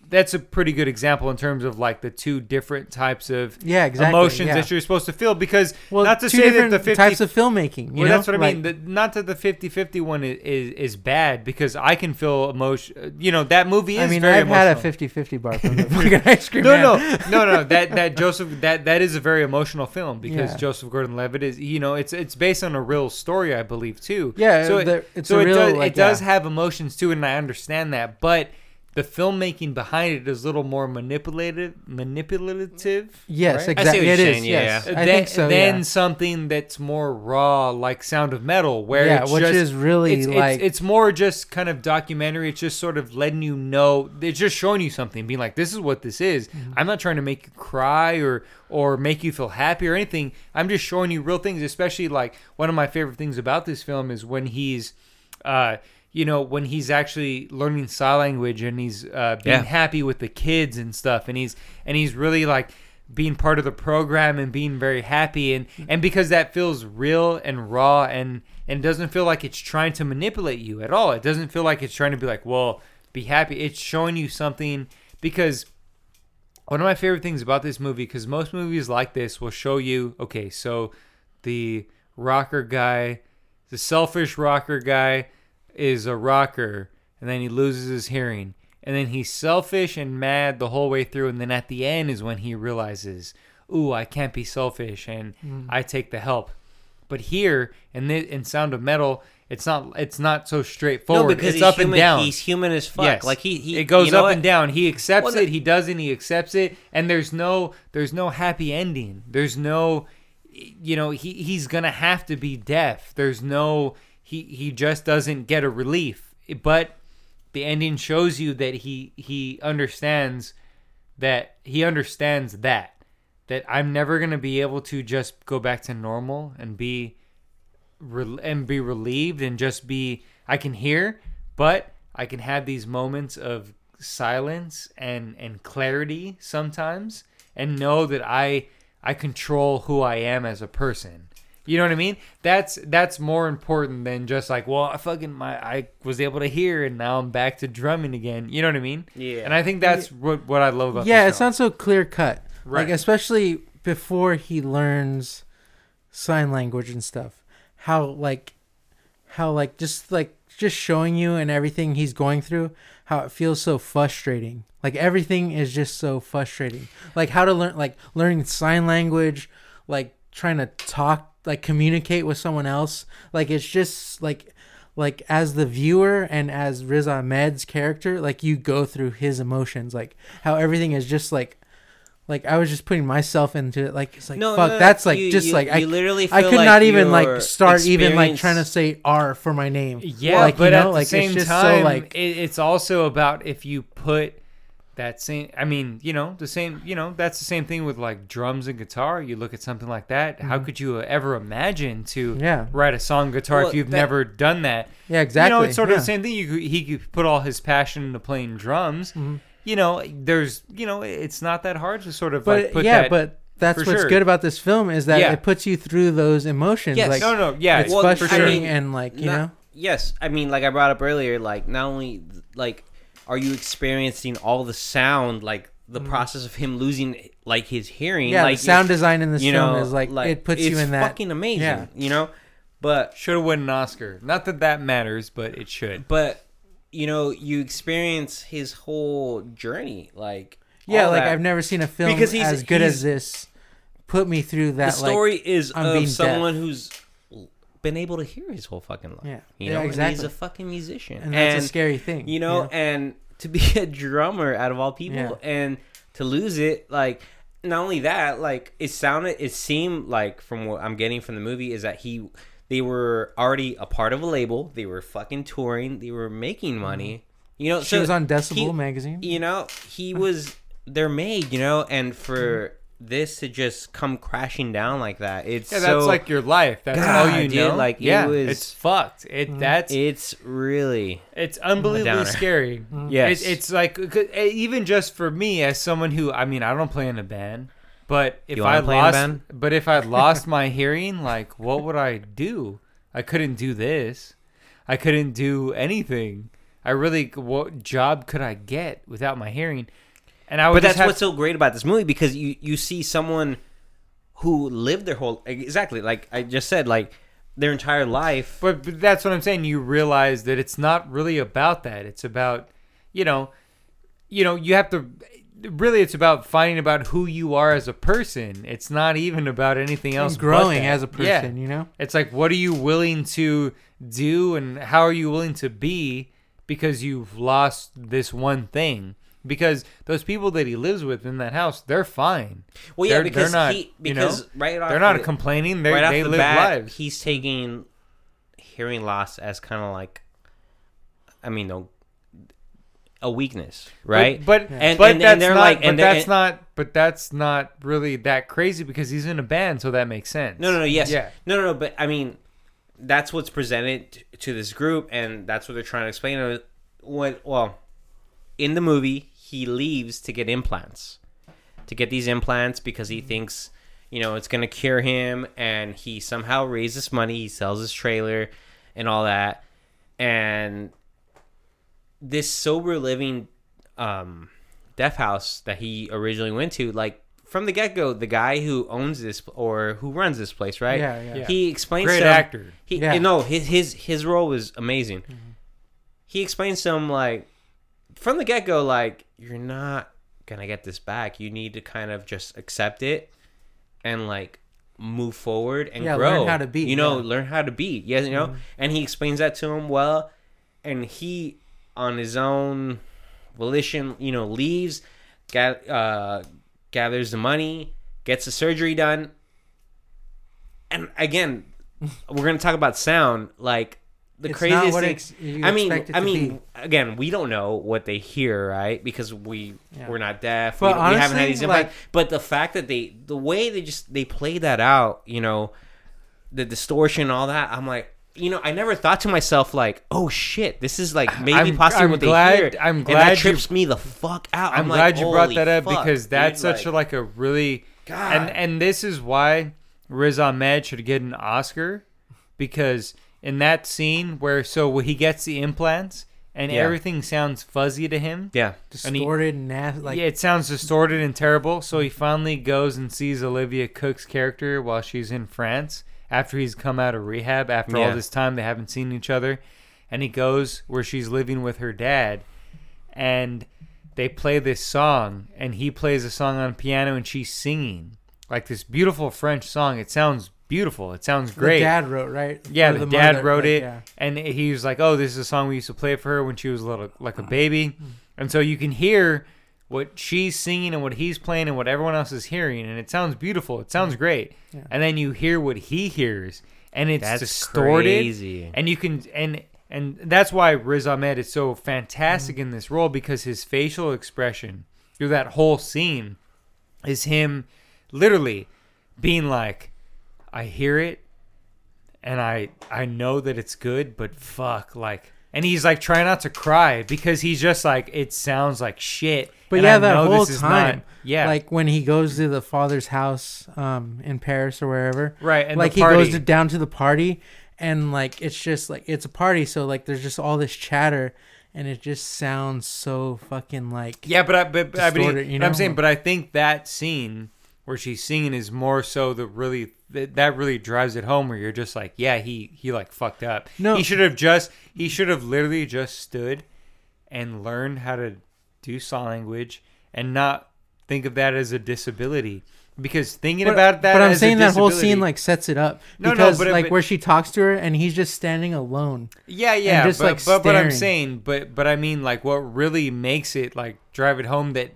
that's a pretty good example in terms of like the two different types of Yeah, exactly, emotions yeah. that you're supposed to feel because Well, not to say that the 50 types of filmmaking. You well, know? that's what I Like, mean. The, not that the 50-50 one is, is is bad because I can feel emotion. You know that movie is. I mean, I've had a emotional. 50-50 bar from the [LAUGHS] fucking ice cream No, man. no, no, no. [LAUGHS] That that Joseph that that is a very emotional film because Yeah. Joseph Gordon-Levitt is you know it's it's based on a real story I believe too. Yeah, so it, the- it's so a it real, does like, it does have emotions too, and I understand that, but the filmmaking behind it is a little more manipulative, manipulative. Yes, right? I see what exactly. It is. yeah, yes, yeah. I then, think so. Then yeah. something that's more raw, like Sound of Metal, where Yeah, it's which just, is really, it's, it's- like- it's, more just kind of documentary. It's just sort of letting you know. It's just showing you something, being like, "This is what this is." Mm-hmm. I'm not trying to make you cry or or make you feel happy or anything. I'm just showing you real things. Especially like one of my favorite things about this film is when he's. Uh, you know when he's actually learning sign language and he's uh, being Yeah. happy with the kids and stuff and he's and he's really like being part of the program and being very happy and and because that feels real and raw and and doesn't feel like it's trying to manipulate you at all it doesn't feel like it's trying to be like well be happy it's showing you something because one of my favorite things about this movie because most movies like this will show you okay so the rocker guy the selfish rocker guy is a rocker and then he loses his hearing and then he's selfish and mad the whole way through, and then at the end is when he realizes, "Ooh, I can't be selfish," and Mm. I take the help. But here in the, in Sound of Metal, it's not it's not so No, straightforward. because it's up human. and down. He's human as fuck. Yes. Like he, he it goes you know up what? and down. He accepts Well, it. He doesn't. He accepts it. And there's no there's no happy ending. There's no you know he he's gonna have to be deaf. There's no he he just doesn't get a relief. But the ending shows you that he he understands that he understands that that I'm never gonna be able to just go back to normal and be and be relieved and just be I can hear, but I can have these moments of silence and and clarity sometimes and know that I I control who I am as a person. You know what I mean? That's that's more important than just like, well, I fucking my I was able to hear and now I'm back to drumming again. You know what I mean? Yeah. And I think that's what what I love about yeah, this it's not so clear cut. Right. Like especially before he learns sign language and stuff. How like how like just like just showing you and everything he's going through, how it feels so frustrating. Like everything is just so frustrating. Like how to learn like learning sign language, like trying to talk like communicate with someone else. Like it's just like like as the viewer and as Riz Ahmed's character, like you go through his emotions, like how everything is just like like I was just putting myself into it. Like it's like No, fuck, no, that's like you- just you- like I you literally I could like not even like start even like trying to say R for my name. Yeah, like, but you know, at the like, it's same just so, time, like- it, it's also about if you put that same. I mean, you know, the same. You know, that's the same thing with like drums and guitar. You look at something like that. How could you ever imagine to Mm-hmm. Yeah. write a song guitar Well, if you've that- never done that? Yeah, exactly. You know, it's sort of yeah. the same thing. You could, he could put all his passion into playing drums. Mm-hmm. You know, there's you know, it's not that hard to sort of But like put yeah, that. but that's what's sure. good about this film is that Yeah. it puts you through those emotions. Yes. Like no, no, yeah, it's Well, for frustrating sure. and like you Not- know. Yes, I mean, like I brought up earlier, like not only like are you experiencing all the sound, like the mm. process of him losing like his hearing. Yeah, like the sound design in this you film know, is like, it puts you in that. fucking amazing, Yeah. you know. But should have won an Oscar. Not that that matters, but it should. but you know, you experience his whole journey, like yeah, like that. I've never seen a film Because he's- as good he's- as this. Put me through that. the story is I'm being of deaf. someone who's been able to hear his whole fucking life. Yeah. you Yeah, know, and exactly. he's a fucking musician, and that's a scary thing. you know, and to be a drummer out of all people Yeah. and to lose it like not only that like it sounded it seemed like from what i'm getting from the movie is that he they were already a part of a label they were fucking touring they were making money you know Mm-hmm. She so was on Decibel he- magazine. you know he was they're made you know and for this to just come crashing down like that it's Yeah, that's so like your life. That's God, all you dude, know. like, it yeah, was- it's fucked. It that's it's really It's unbelievably downer. scary. Yes. It, it's like 'cause, eh, even just for me as someone who I mean I don't play in a band, but if I play in a lost, but if I lost [LAUGHS] my hearing, like what would I do? I couldn't do this. I couldn't do anything. I really what job could I get without my hearing? And I would but that's have, what's so great about this movie because you you see someone who lived their whole exactly like I just said like their entire life. But, but that's what I'm saying. You realize that it's not really about that. It's about, you know, you know, you have to. Really, it's about finding about who you are as a person. It's not even about anything else. and but growing that. as a Yeah. person, you know. It's like, what are you willing to do, and how are you willing to be because you've lost this one thing. Because those people that he lives with in that house, they're fine. Well, yeah, They're- because they're not, he you know, right off They're not the, complaining. They right they the live bat, lives. he's taking hearing loss as kind of like, I mean, no, a weakness, right? But but, And- but and- and that's they're not. like- but that's not. But that's not really that crazy because he's in a band, so that makes sense. No, no, no. Yes. Yeah. No, no, no. But I mean, that's what's presented to this group, and that's what they're trying to explain. Uh, What? Well, in the movie, he leaves to get implants, to get these implants because he thinks, you know, it's gonna cure him, and he somehow raises money. He sells his trailer, and all that, and this sober living, um, deaf house that he originally went to, like. From the get go, the guy who owns this or who runs this place, right? Yeah, yeah. Yeah. He explains Great to him- actor. He Yeah. no, his his his role was amazing. Mm-hmm. He explains to him like from the get go, like you're not gonna get this back. You need to kind of just accept it and like move forward and Yeah, grow. learn how to beat, You know, yeah. Mm-hmm. learn how to beat. Yes, you know. And he explains that to him well, and he on his own volition, you know, leaves, uh, gathers the money, gets the surgery done, and again, [LAUGHS] we're gonna talk about sound. Like the It's craziest thing. ex- you I mean, I mean, be. again, we don't know what they hear, right? Because we Yeah. we're not deaf. But we, we haven't had these implants. like- but the fact that they, the way they just they play that out, you know, the distortion, and all that. I'm like. You know, I never thought to myself like, "Oh shit, this is like maybe I'm- possibly I'm what glad- they hear." I'm and glad that you- trips me the fuck out. I'm, like, glad you brought that up fuck, because that's dude, such a like a really God. and and this is why Riz Ahmed should get an Oscar because in that scene where so he gets the implants and Yeah. everything sounds fuzzy to him. yeah, And he- distorted and nasty. Like yeah, it sounds distorted and terrible. So he finally goes and sees Olivia Cooke's character while she's in France after he's come out of rehab. After all Yeah. this time, they haven't seen each other, and he goes where she's living with her dad, and they play this song, and he plays a song on piano, and she's singing like this beautiful French song. It sounds beautiful. It sounds great. the dad wrote right. Yeah, Or the, dad mother, wrote like, it, yeah. and he was like, "Oh, this is a song we used to play for her when she was a little, like a baby." Hmm. And so you can hear what she's singing and what he's playing and what everyone else is hearing, and it sounds beautiful. It sounds great. Yeah. And then you hear what he hears, and it's That's distorted, crazy. and you can and and that's why Riz Ahmed is so fantastic in this role because his facial expression through that whole scene is him literally being like, I hear it and I I know that it's good, but fuck, like and he's like trying not to cry because he's just like it sounds like shit. But and yeah, I that know whole this is not- time, yeah, like when he goes to the father's house, um, in Paris or wherever, right, and like he goes to, down to the party, and like it's just like it's a party, so like there's just all this chatter, and it just sounds so fucking like yeah, but I but, but I mean, you but I'm saying, but I think that scene where she's singing is more so the really that, really drives it home where you're just like, yeah, he he like fucked up. No. he should have just he should have literally just stood and learned how to do sign language and not think of that as a disability because thinking But, about that but I'm saying that whole scene like sets it up No, no, because but like but- where she talks to her and he's just standing alone. Yeah, yeah, just, but, like, but but I'm saying, but but I mean, like, what really makes it like drive it home that,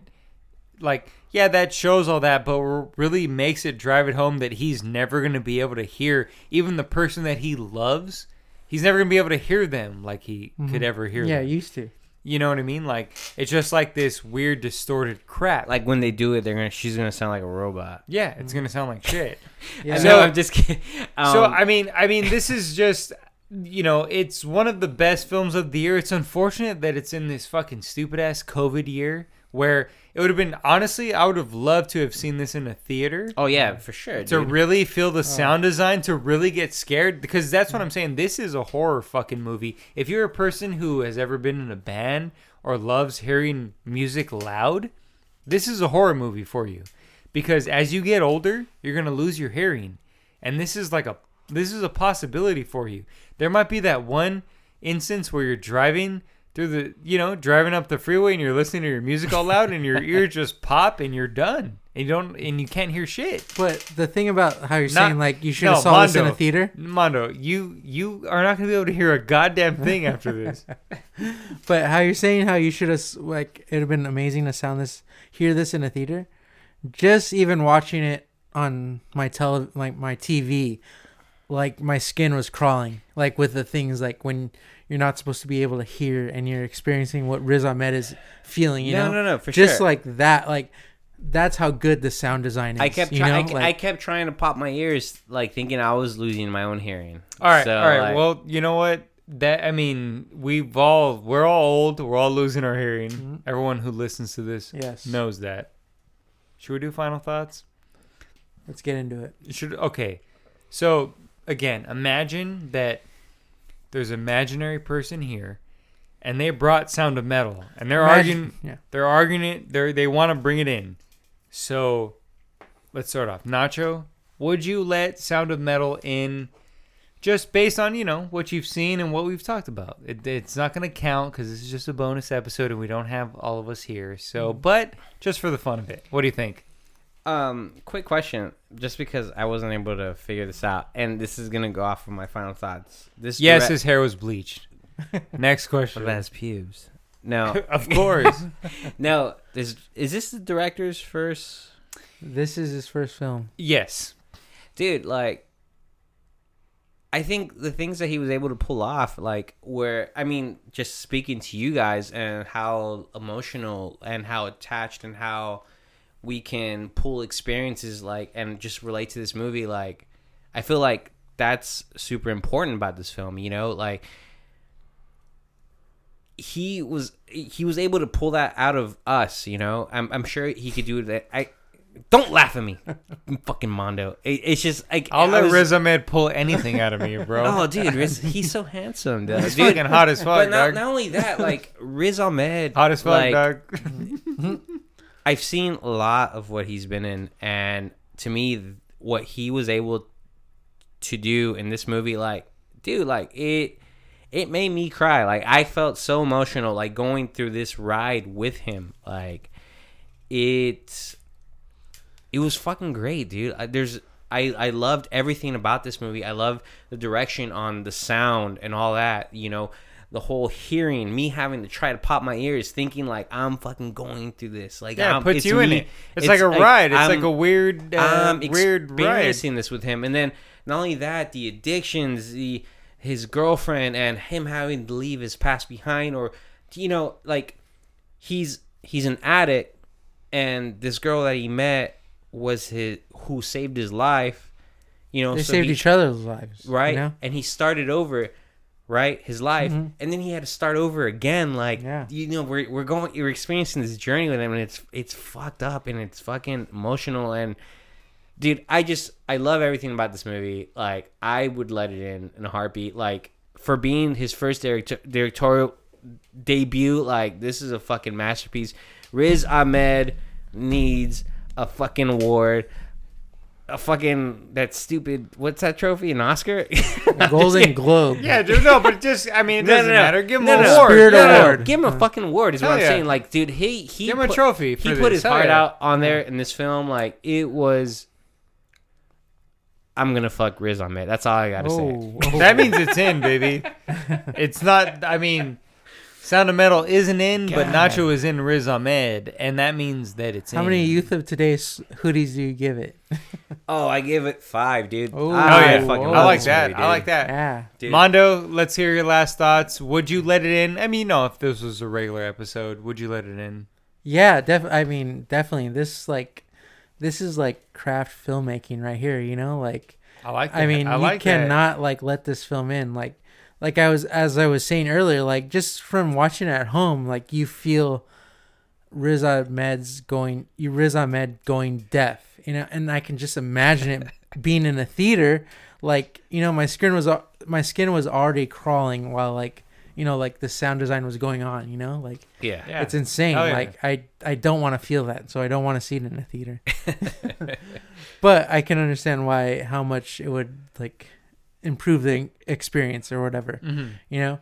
like, yeah, that shows all that, but really makes it drive it home that he's never gonna be able to hear even the person that he loves. He's never gonna be able to hear them like he could ever hear Mm-hmm. Yeah, them. used to. You know what I mean? Like, it's just like this weird distorted crap. like when they do it, they're gonna she's gonna sound like a robot. yeah, it's gonna sound like shit. [LAUGHS] [LAUGHS] Yeah. So So- I'm just kidding. Um, so I mean, I mean, this is just you know, it's one of the best films of the year. It's unfortunate that it's in this fucking stupid ass COVID year where it would have been honestly, I would have loved to have seen this in a theater. oh yeah, for sure. To dude. really feel the oh. sound design, to really get scared, because that's what I'm saying. This is a horror fucking movie. If you're a person who has ever been in a band or loves hearing music loud, this is a horror movie for you. Because as you get older, you're gonna lose your hearing, and this is like a this is a possibility for you. There might be that one instance where you're driving through the you know driving up the freeway and you're listening to your music all loud and your [LAUGHS] ears just pop and you're done and you don't and you can't hear shit. But the thing about how you're Not- saying like you should have no, saw this in a theater, Mondo, you you are not gonna be able to hear a goddamn thing after this. [LAUGHS] but how you're saying how you should have like it'd have been amazing to sound this hear this in a theater. Just even watching it on my tele like my TV, like my skin was crawling. Like with the things like when you're not supposed to be able to hear and you're experiencing what Riz Ahmed is feeling. You no, know, no, no, for just sure. like that. Like that's how good the sound design is. I kept you trying. know? I, I kept trying to pop my ears, like thinking I was losing my own hearing. All right, So, all right. like- well, you know what? That I mean, we've all we're all old. We're all losing our hearing. Mhm. Everyone who listens to this yes. knows that. Should we do final thoughts? Let's get into it. Should okay. So again, imagine that there's an imaginary person here, and they brought Sound of Metal, and they're Imagine- arguing. Yeah. They're arguing it. They they want to bring it in. So let's start off. Nacho, would you let Sound of Metal in just based on you know what you've seen and what we've talked about. It, it's not going to count because this is just a bonus episode and we don't have all of us here. So, mm. but just for the fun of it, what do you think? Um, quick question, just because I wasn't able to figure this out, and this is gonna go off of my final thoughts. This Yes, direct- his hair was bleached. [LAUGHS] Next question. But that's pubes. No, [LAUGHS] of course. [LAUGHS] no. This is this the director's first This is his first film. yes. dude like i think the things that he was able to pull off like where i mean just speaking to you guys and how emotional and how attached and how we can pull experiences like and just relate to this movie like i feel like that's super important about this film you know like he was he was able to pull that out of us you know i'm, I'm sure he could do that i don't laugh at me fucking mondo it, it's just like I'll let was- Riz Ahmed pull anything out of me, bro. [LAUGHS] oh dude Riz, he's so handsome dude. He's fucking hot as fuck, but not, dog. not only that like riz ahmed hot as fuck, like, dog. [LAUGHS] I've seen a lot of what he's been in, and to me, what he was able to do in this movie, like, dude, like it, it made me cry. Like I felt so emotional, like going through this ride with him. Like it, it was fucking great, dude. There's. I, I loved everything about this movie. I love the direction on the sound and all that. You know, the whole hearing, me having to try to pop my ears, thinking like I'm fucking going through this. Like, Yeah, I'm, puts it's you in it. It's, like a ride. It's I'm- like a weird, uh, I'm weird ride. experiencing this with him, and then not only that, the addictions, the his girlfriend, and him having to leave his past behind, or you know, like he's he's an addict, and this girl that he met was his who saved his life. You know, They so saved he- each other's lives, right, You know? and he started over. Right, his life, Mhm. and then he had to start over again. Like, Yeah. you know, we're we're going, you're experiencing this journey with him, and it's it's fucked up, and it's fucking emotional, and dude i just i love everything about this movie like i would let it in in a heartbeat like for being his first direct- directorial debut like this is a fucking masterpiece riz ahmed needs a fucking award a fucking that stupid what's that trophy an oscar [LAUGHS] Golden Globe. Yeah, dude, no, but just I mean, it No, no, doesn't no. matter. Give him No, an no. award. Spirit No, no. award. give him a fucking award is what Hell i'm yeah. saying like dude he he Give him a put- trophy for he this. put his Hell heart yeah. out on there in this film like it was i'm gonna fuck riz ahmed that's all i gotta say Oh, [LAUGHS] oh. That means it's in, baby. It's not. I mean, Sound of Metal isn't in, but Nacho is in Riz Ahmed, and that means that it's in. How in. many youth of today's hoodies do you give it? [LAUGHS] Oh, I give it five, dude. Oh, I yeah, fucking. I like that. movie, I like that. Yeah. Dude. Mondo, let's hear your last thoughts. Would you let it in? I mean, no, if this was a regular episode, would you let it in? Yeah, def I mean, definitely. This like this is like craft filmmaking right here, you know? Like I like. That. I mean, I you like that. cannot like let this film in. Like like I was as I was saying earlier, like just from watching at home, like you feel Riz Ahmed's going you Riz Ahmed going deaf. You know, and I can just imagine it [LAUGHS] being in a theater, like, you know, my skin was my skin was already crawling while like you know, like the sound design was going on, you know? Like Yeah. Yeah. it's insane. Hell yeah. Like I I don't want to feel that, so I don't want to see it in a theater. [LAUGHS] [LAUGHS] but I can understand why how much it would like improve the experience or whatever, Mhm. you know.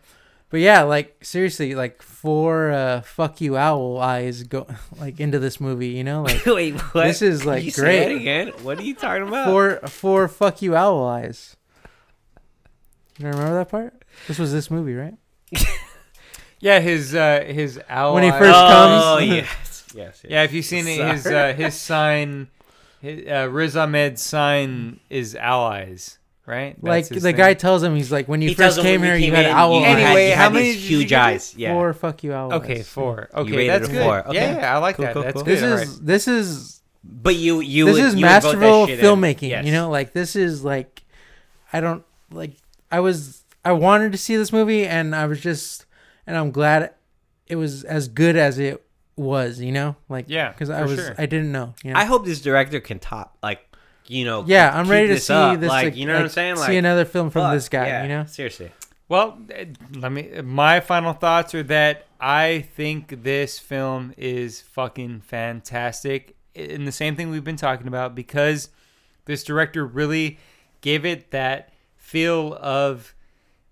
But yeah, like seriously, like four uh, fuck you owl eyes go [LAUGHS] like into this movie, you know, like [LAUGHS] Wait, what? This is, like, you say great. that again. What are you talking about? four four fuck you owl eyes. You don't remember that part? This was this movie, right? [LAUGHS] Yeah, his uh, his owl. When he eye- first oh, comes. yes. yes. Yes. Yeah, if you've seen it, his uh, his sign, his, uh, Riz Ahmed's sign is allies, right? like That's his the thing. guy tells him, he's like, when you He tells first him came when here, you you came had in, owl you had- eyes. Anyway, you how had many these did you huge give eyes. Yeah. Four fuck you owl Okay, eyes. four. Okay, rated that's it good. four. Okay. Yeah, yeah, I like Cool, that. cool, that's cool. good. This all is this is But you, you, this would- is you would vote that masterful shit in. filmmaking. Yes. You know, like this is like I don't like I was I wanted to see this movie and I was just and I'm glad it was as good as it was. You know, like Yeah, because I for was sure. I didn't know. You know? I hope this director can top, like, you know. yeah, keep- I'm keep ready to this see up. this. Like, you know what I'm like, saying? see Like, another film from fuck, this guy. yeah, You know, seriously. Well, let me. My final thoughts are that I think this film is fucking fantastic. In the same thing we've been talking about, because this director really gave it that feel of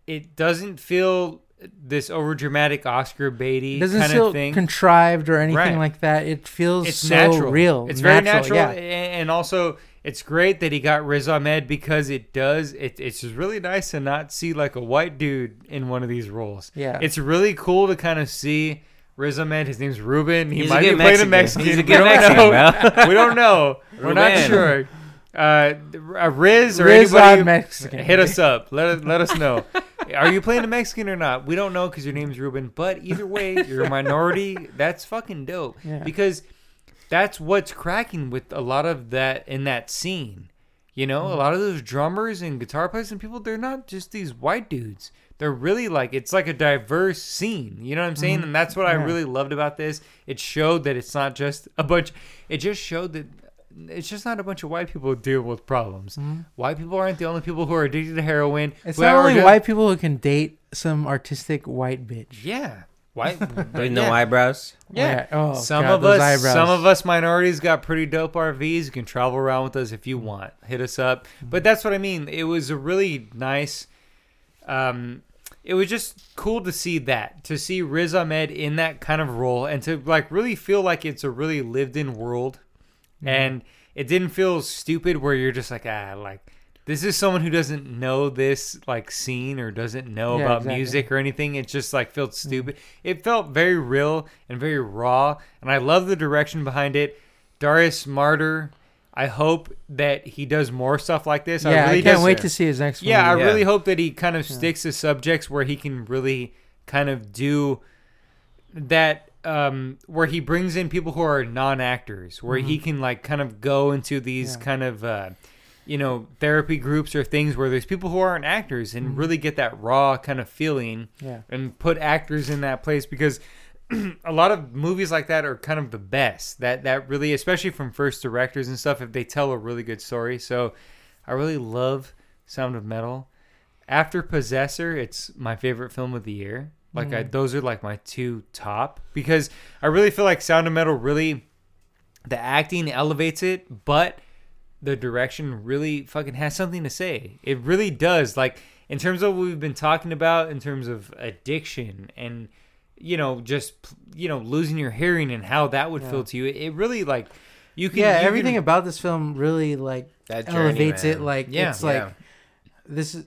it doesn't feel this over dramatic Oscar baity It doesn't kind feel of thing. contrived or anything Right. like that. It feels it's so natural. real. It's very natural, Yeah. and also it's great that he got Riz Ahmed because it does. It, it's just really nice to not see like a white dude in one of these roles. Yeah. it's really cool to kind of see Riz Ahmed. His name's Ruben. He He's a might be good playing a Mexican. Mexican. He's a good We good don't Mexican, know. [LAUGHS] we don't know. We're not sure. Uh, uh, Riz or Riz anybody Mexican. hit us up. Let us let us know. [LAUGHS] Are you playing a Mexican or not? We don't know because your name's Ruben. But either way, you're a minority. That's fucking dope. Yeah. Because that's what's cracking with a lot of that in that scene. You know, Mm-hmm. a lot of those drummers and guitar players and people, they're not just these white dudes. They're really like it's like a diverse scene. You know what I'm saying? And that's what I Mm-hmm. Really loved about this. It showed that it's not just a bunch. It just showed that it's just not a bunch of white people dealing with problems. White people aren't the only people who are addicted to heroin. Mm-hmm. It's not only white people who can date some artistic white bitch. Yeah, white. [LAUGHS] With no yeah. eyebrows. Yeah. Oh, some God, of those us, eyebrows. some of us minorities got pretty dope RVs. You can travel around with us if you want. Hit us up. But that's what I mean. It was a really nice. Um, it was just cool to see that, to see Riz Ahmed in that kind of role, and to like really feel like it's a really lived-in world, and it didn't feel stupid where you're just like ah like. This is someone who doesn't know this like scene or doesn't know Yeah, about exactly. music or anything. It just like felt stupid. It felt very real and very raw, and I love the direction behind it. Darius Marder, I hope that he does more stuff like this. Yeah, I I, really can't does- wait to see his next Yeah, I. Yeah. really hope that he kind of sticks to subjects where he can really kind of do that um where he brings in people who are non-actors where he can like kind of go into these Mm-hmm. Yeah. kind of uh you know therapy groups or things where there's people who aren't actors and Mm-hmm. really get that raw kind of feeling Yeah. and put actors in that place because [CLEARS THROAT] a lot of movies like that are kind of the best. That that really especially from first directors and stuff if they tell a really good story. So i really love sound of metal. After possessor it's my favorite film of the year. Like I, those are like my two top because i really feel like sound of metal really the acting elevates it but the direction really fucking has something to say. It really does. Like in terms of what we've been talking about in terms of addiction and you know just you know losing your hearing and how that would Yeah. feel to you. It really like you can yeah, you everything can- about this film really like That journey, elevates it. Like Yeah. it's like this is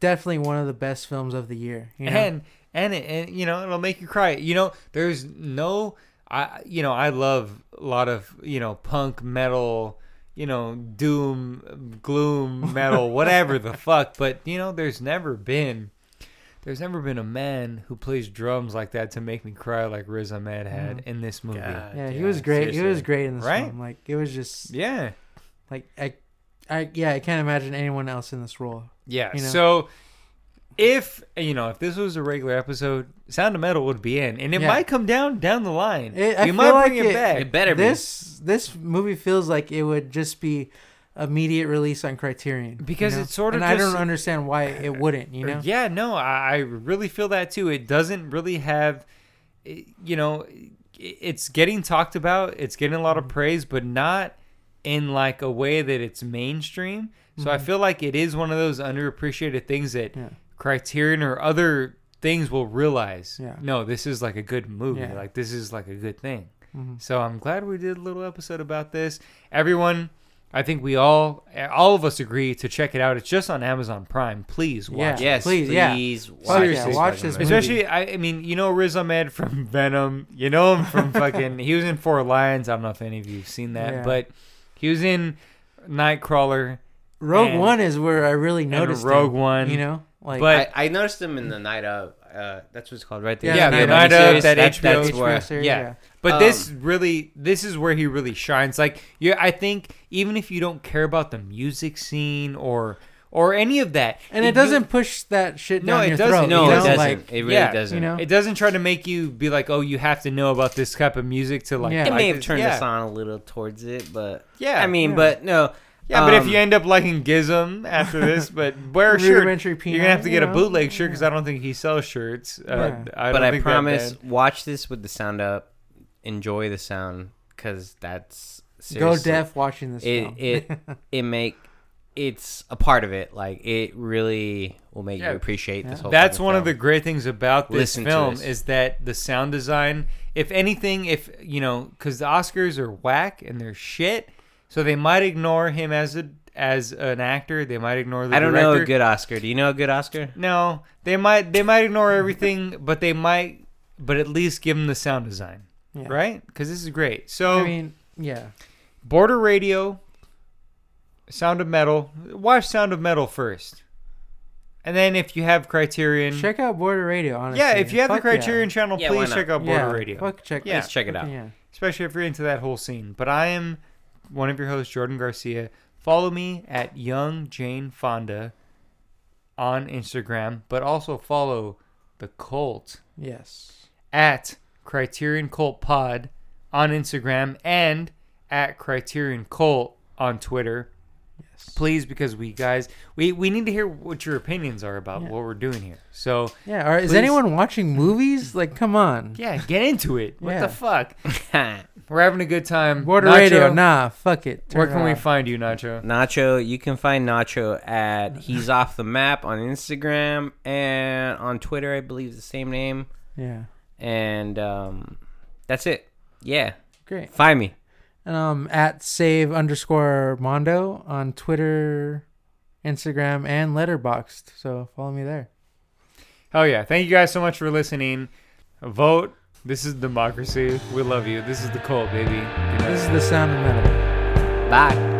definitely one of the best films of the year. You know? and and it, and you know it'll make you cry. You know there's no I you know I love a lot of you know punk metal you know doom gloom metal [LAUGHS] whatever the fuck but you know there's never been there's never been a man who plays drums like that to make me cry like Riz Ahmed had Mm. in this movie. God. yeah, he was great. He was great in this Right? film. Like it was just Yeah. like I, I yeah, I can't imagine anyone else in this role. Yeah. You know? So if you know if this was a regular episode, Sound of Metal would be in, and it Yeah. might come down down the line. It- I we feel might like bring it, it- back. It better be. This this movie feels like it would just be immediate release on Criterion you Because know? it's sort of and I just- don't understand why it wouldn't. You know, Yeah, no, I, I really feel that too. It doesn't really have, it- you know, it- it's getting talked about. It's getting a lot Mm-hmm. of praise, but not in like a way that it's mainstream. So I Mhm. feel like it is one of those underappreciated things that Yeah. Criterion or other things will realize. Yeah. No, this is like a good movie. Yeah. Like this is like a good thing. Mhm. So I'm glad we did a little episode about this. Everyone, I think we all, all of us agree to check it out. It's just on Amazon Prime. Please watch Yeah. it. Yes, Please, please, yeah. watch, Fuck yeah, this watch this movie. movie. Especially, I, I mean, you know Riz Ahmed from [LAUGHS] Venom. You know him from [LAUGHS] fucking. he was in Four Lions. I don't know if any of you've seen that, Yeah. but he was in Nightcrawler Rogue And- One is where I really and noticed Rogue him, One. You know, like But- I, I noticed him in the night of. Uh, that's what it's called, right there. Yeah, Yeah, the Night Night Of, Of, that That- HBO That's where. HBO series, yeah. yeah. But Um, this really, this is where he really shines. Like, yeah, I think even if you don't care about the music scene or or any of that, and it you- doesn't push that shit No, down it your doesn't. throat. No, you it know? doesn't. Like, it really yeah, doesn't. you know? It doesn't try to make you be like, oh, you have to know about this type of music to like. Yeah. It like may have this. turned yeah. us on a little towards it, but Yeah, I mean, Yeah. but no. Yeah, but if um, you end up liking Gizm after this, but [LAUGHS] wear a shirt, rudimentary you're gonna have to penis, get a you know? bootleg shirt because I don't think he sells shirts. Uh, Yeah. I but don't I think that promise, watch this with the sound up. Enjoy the sound, because that's Go deaf watching this It film. it [LAUGHS] it make it's a part of it. Like it really will make Yeah. you appreciate this whole. That's fucking one of the great things about this Listen film this. is that the sound design. If anything, if you know, because the Oscars are whack and they're shit, so they might ignore him as a as an actor. They might ignore the. I don't know a good Oscar. Do you know a good Oscar? No, they might they might ignore everything, but they might, but at least give him the sound design, Yeah. right? Because this is great. So I mean, yeah. Border Radio, Sound of Metal. Watch Sound of Metal first, and then if you have Criterion, Check out Border Radio. Honestly, yeah, if you have the Fuck yeah. Criterion channel, Yeah, please check out yeah, Border Radio, Fuck check. Yeah. Let's check it out. Yeah. especially if you're into that whole scene. But I am one of your hosts, Jordan Garcia. Follow me at Young Jane Fonda on Instagram, but also follow the Cult Yes. at Criterion Cult Pod on Instagram and at Criterion Cult on Twitter. Yes. Please, because we guys, we, we need to hear what your opinions are about Yeah. what we're doing here. So Yeah. Or is Please. anyone watching movies? Like, come on. yeah, get into it. What the fuck? [LAUGHS] We're having a good time. Border Nacho, Radio. Nah. Fuck it. Turn Where it can we find you, Nacho? Nacho, you can find Nacho at He's Off the Map on Instagram and on Twitter, I believe the same name. Yeah. And um, that's it. Yeah, Great. find me. And um, at save underscore Mondo on Twitter, Instagram, and Letterboxd. So follow me there. Hell yeah. Thank you guys so much for listening. Vote. This is democracy. We love you. This is the cult, baby. This is the sound of metal. Bye.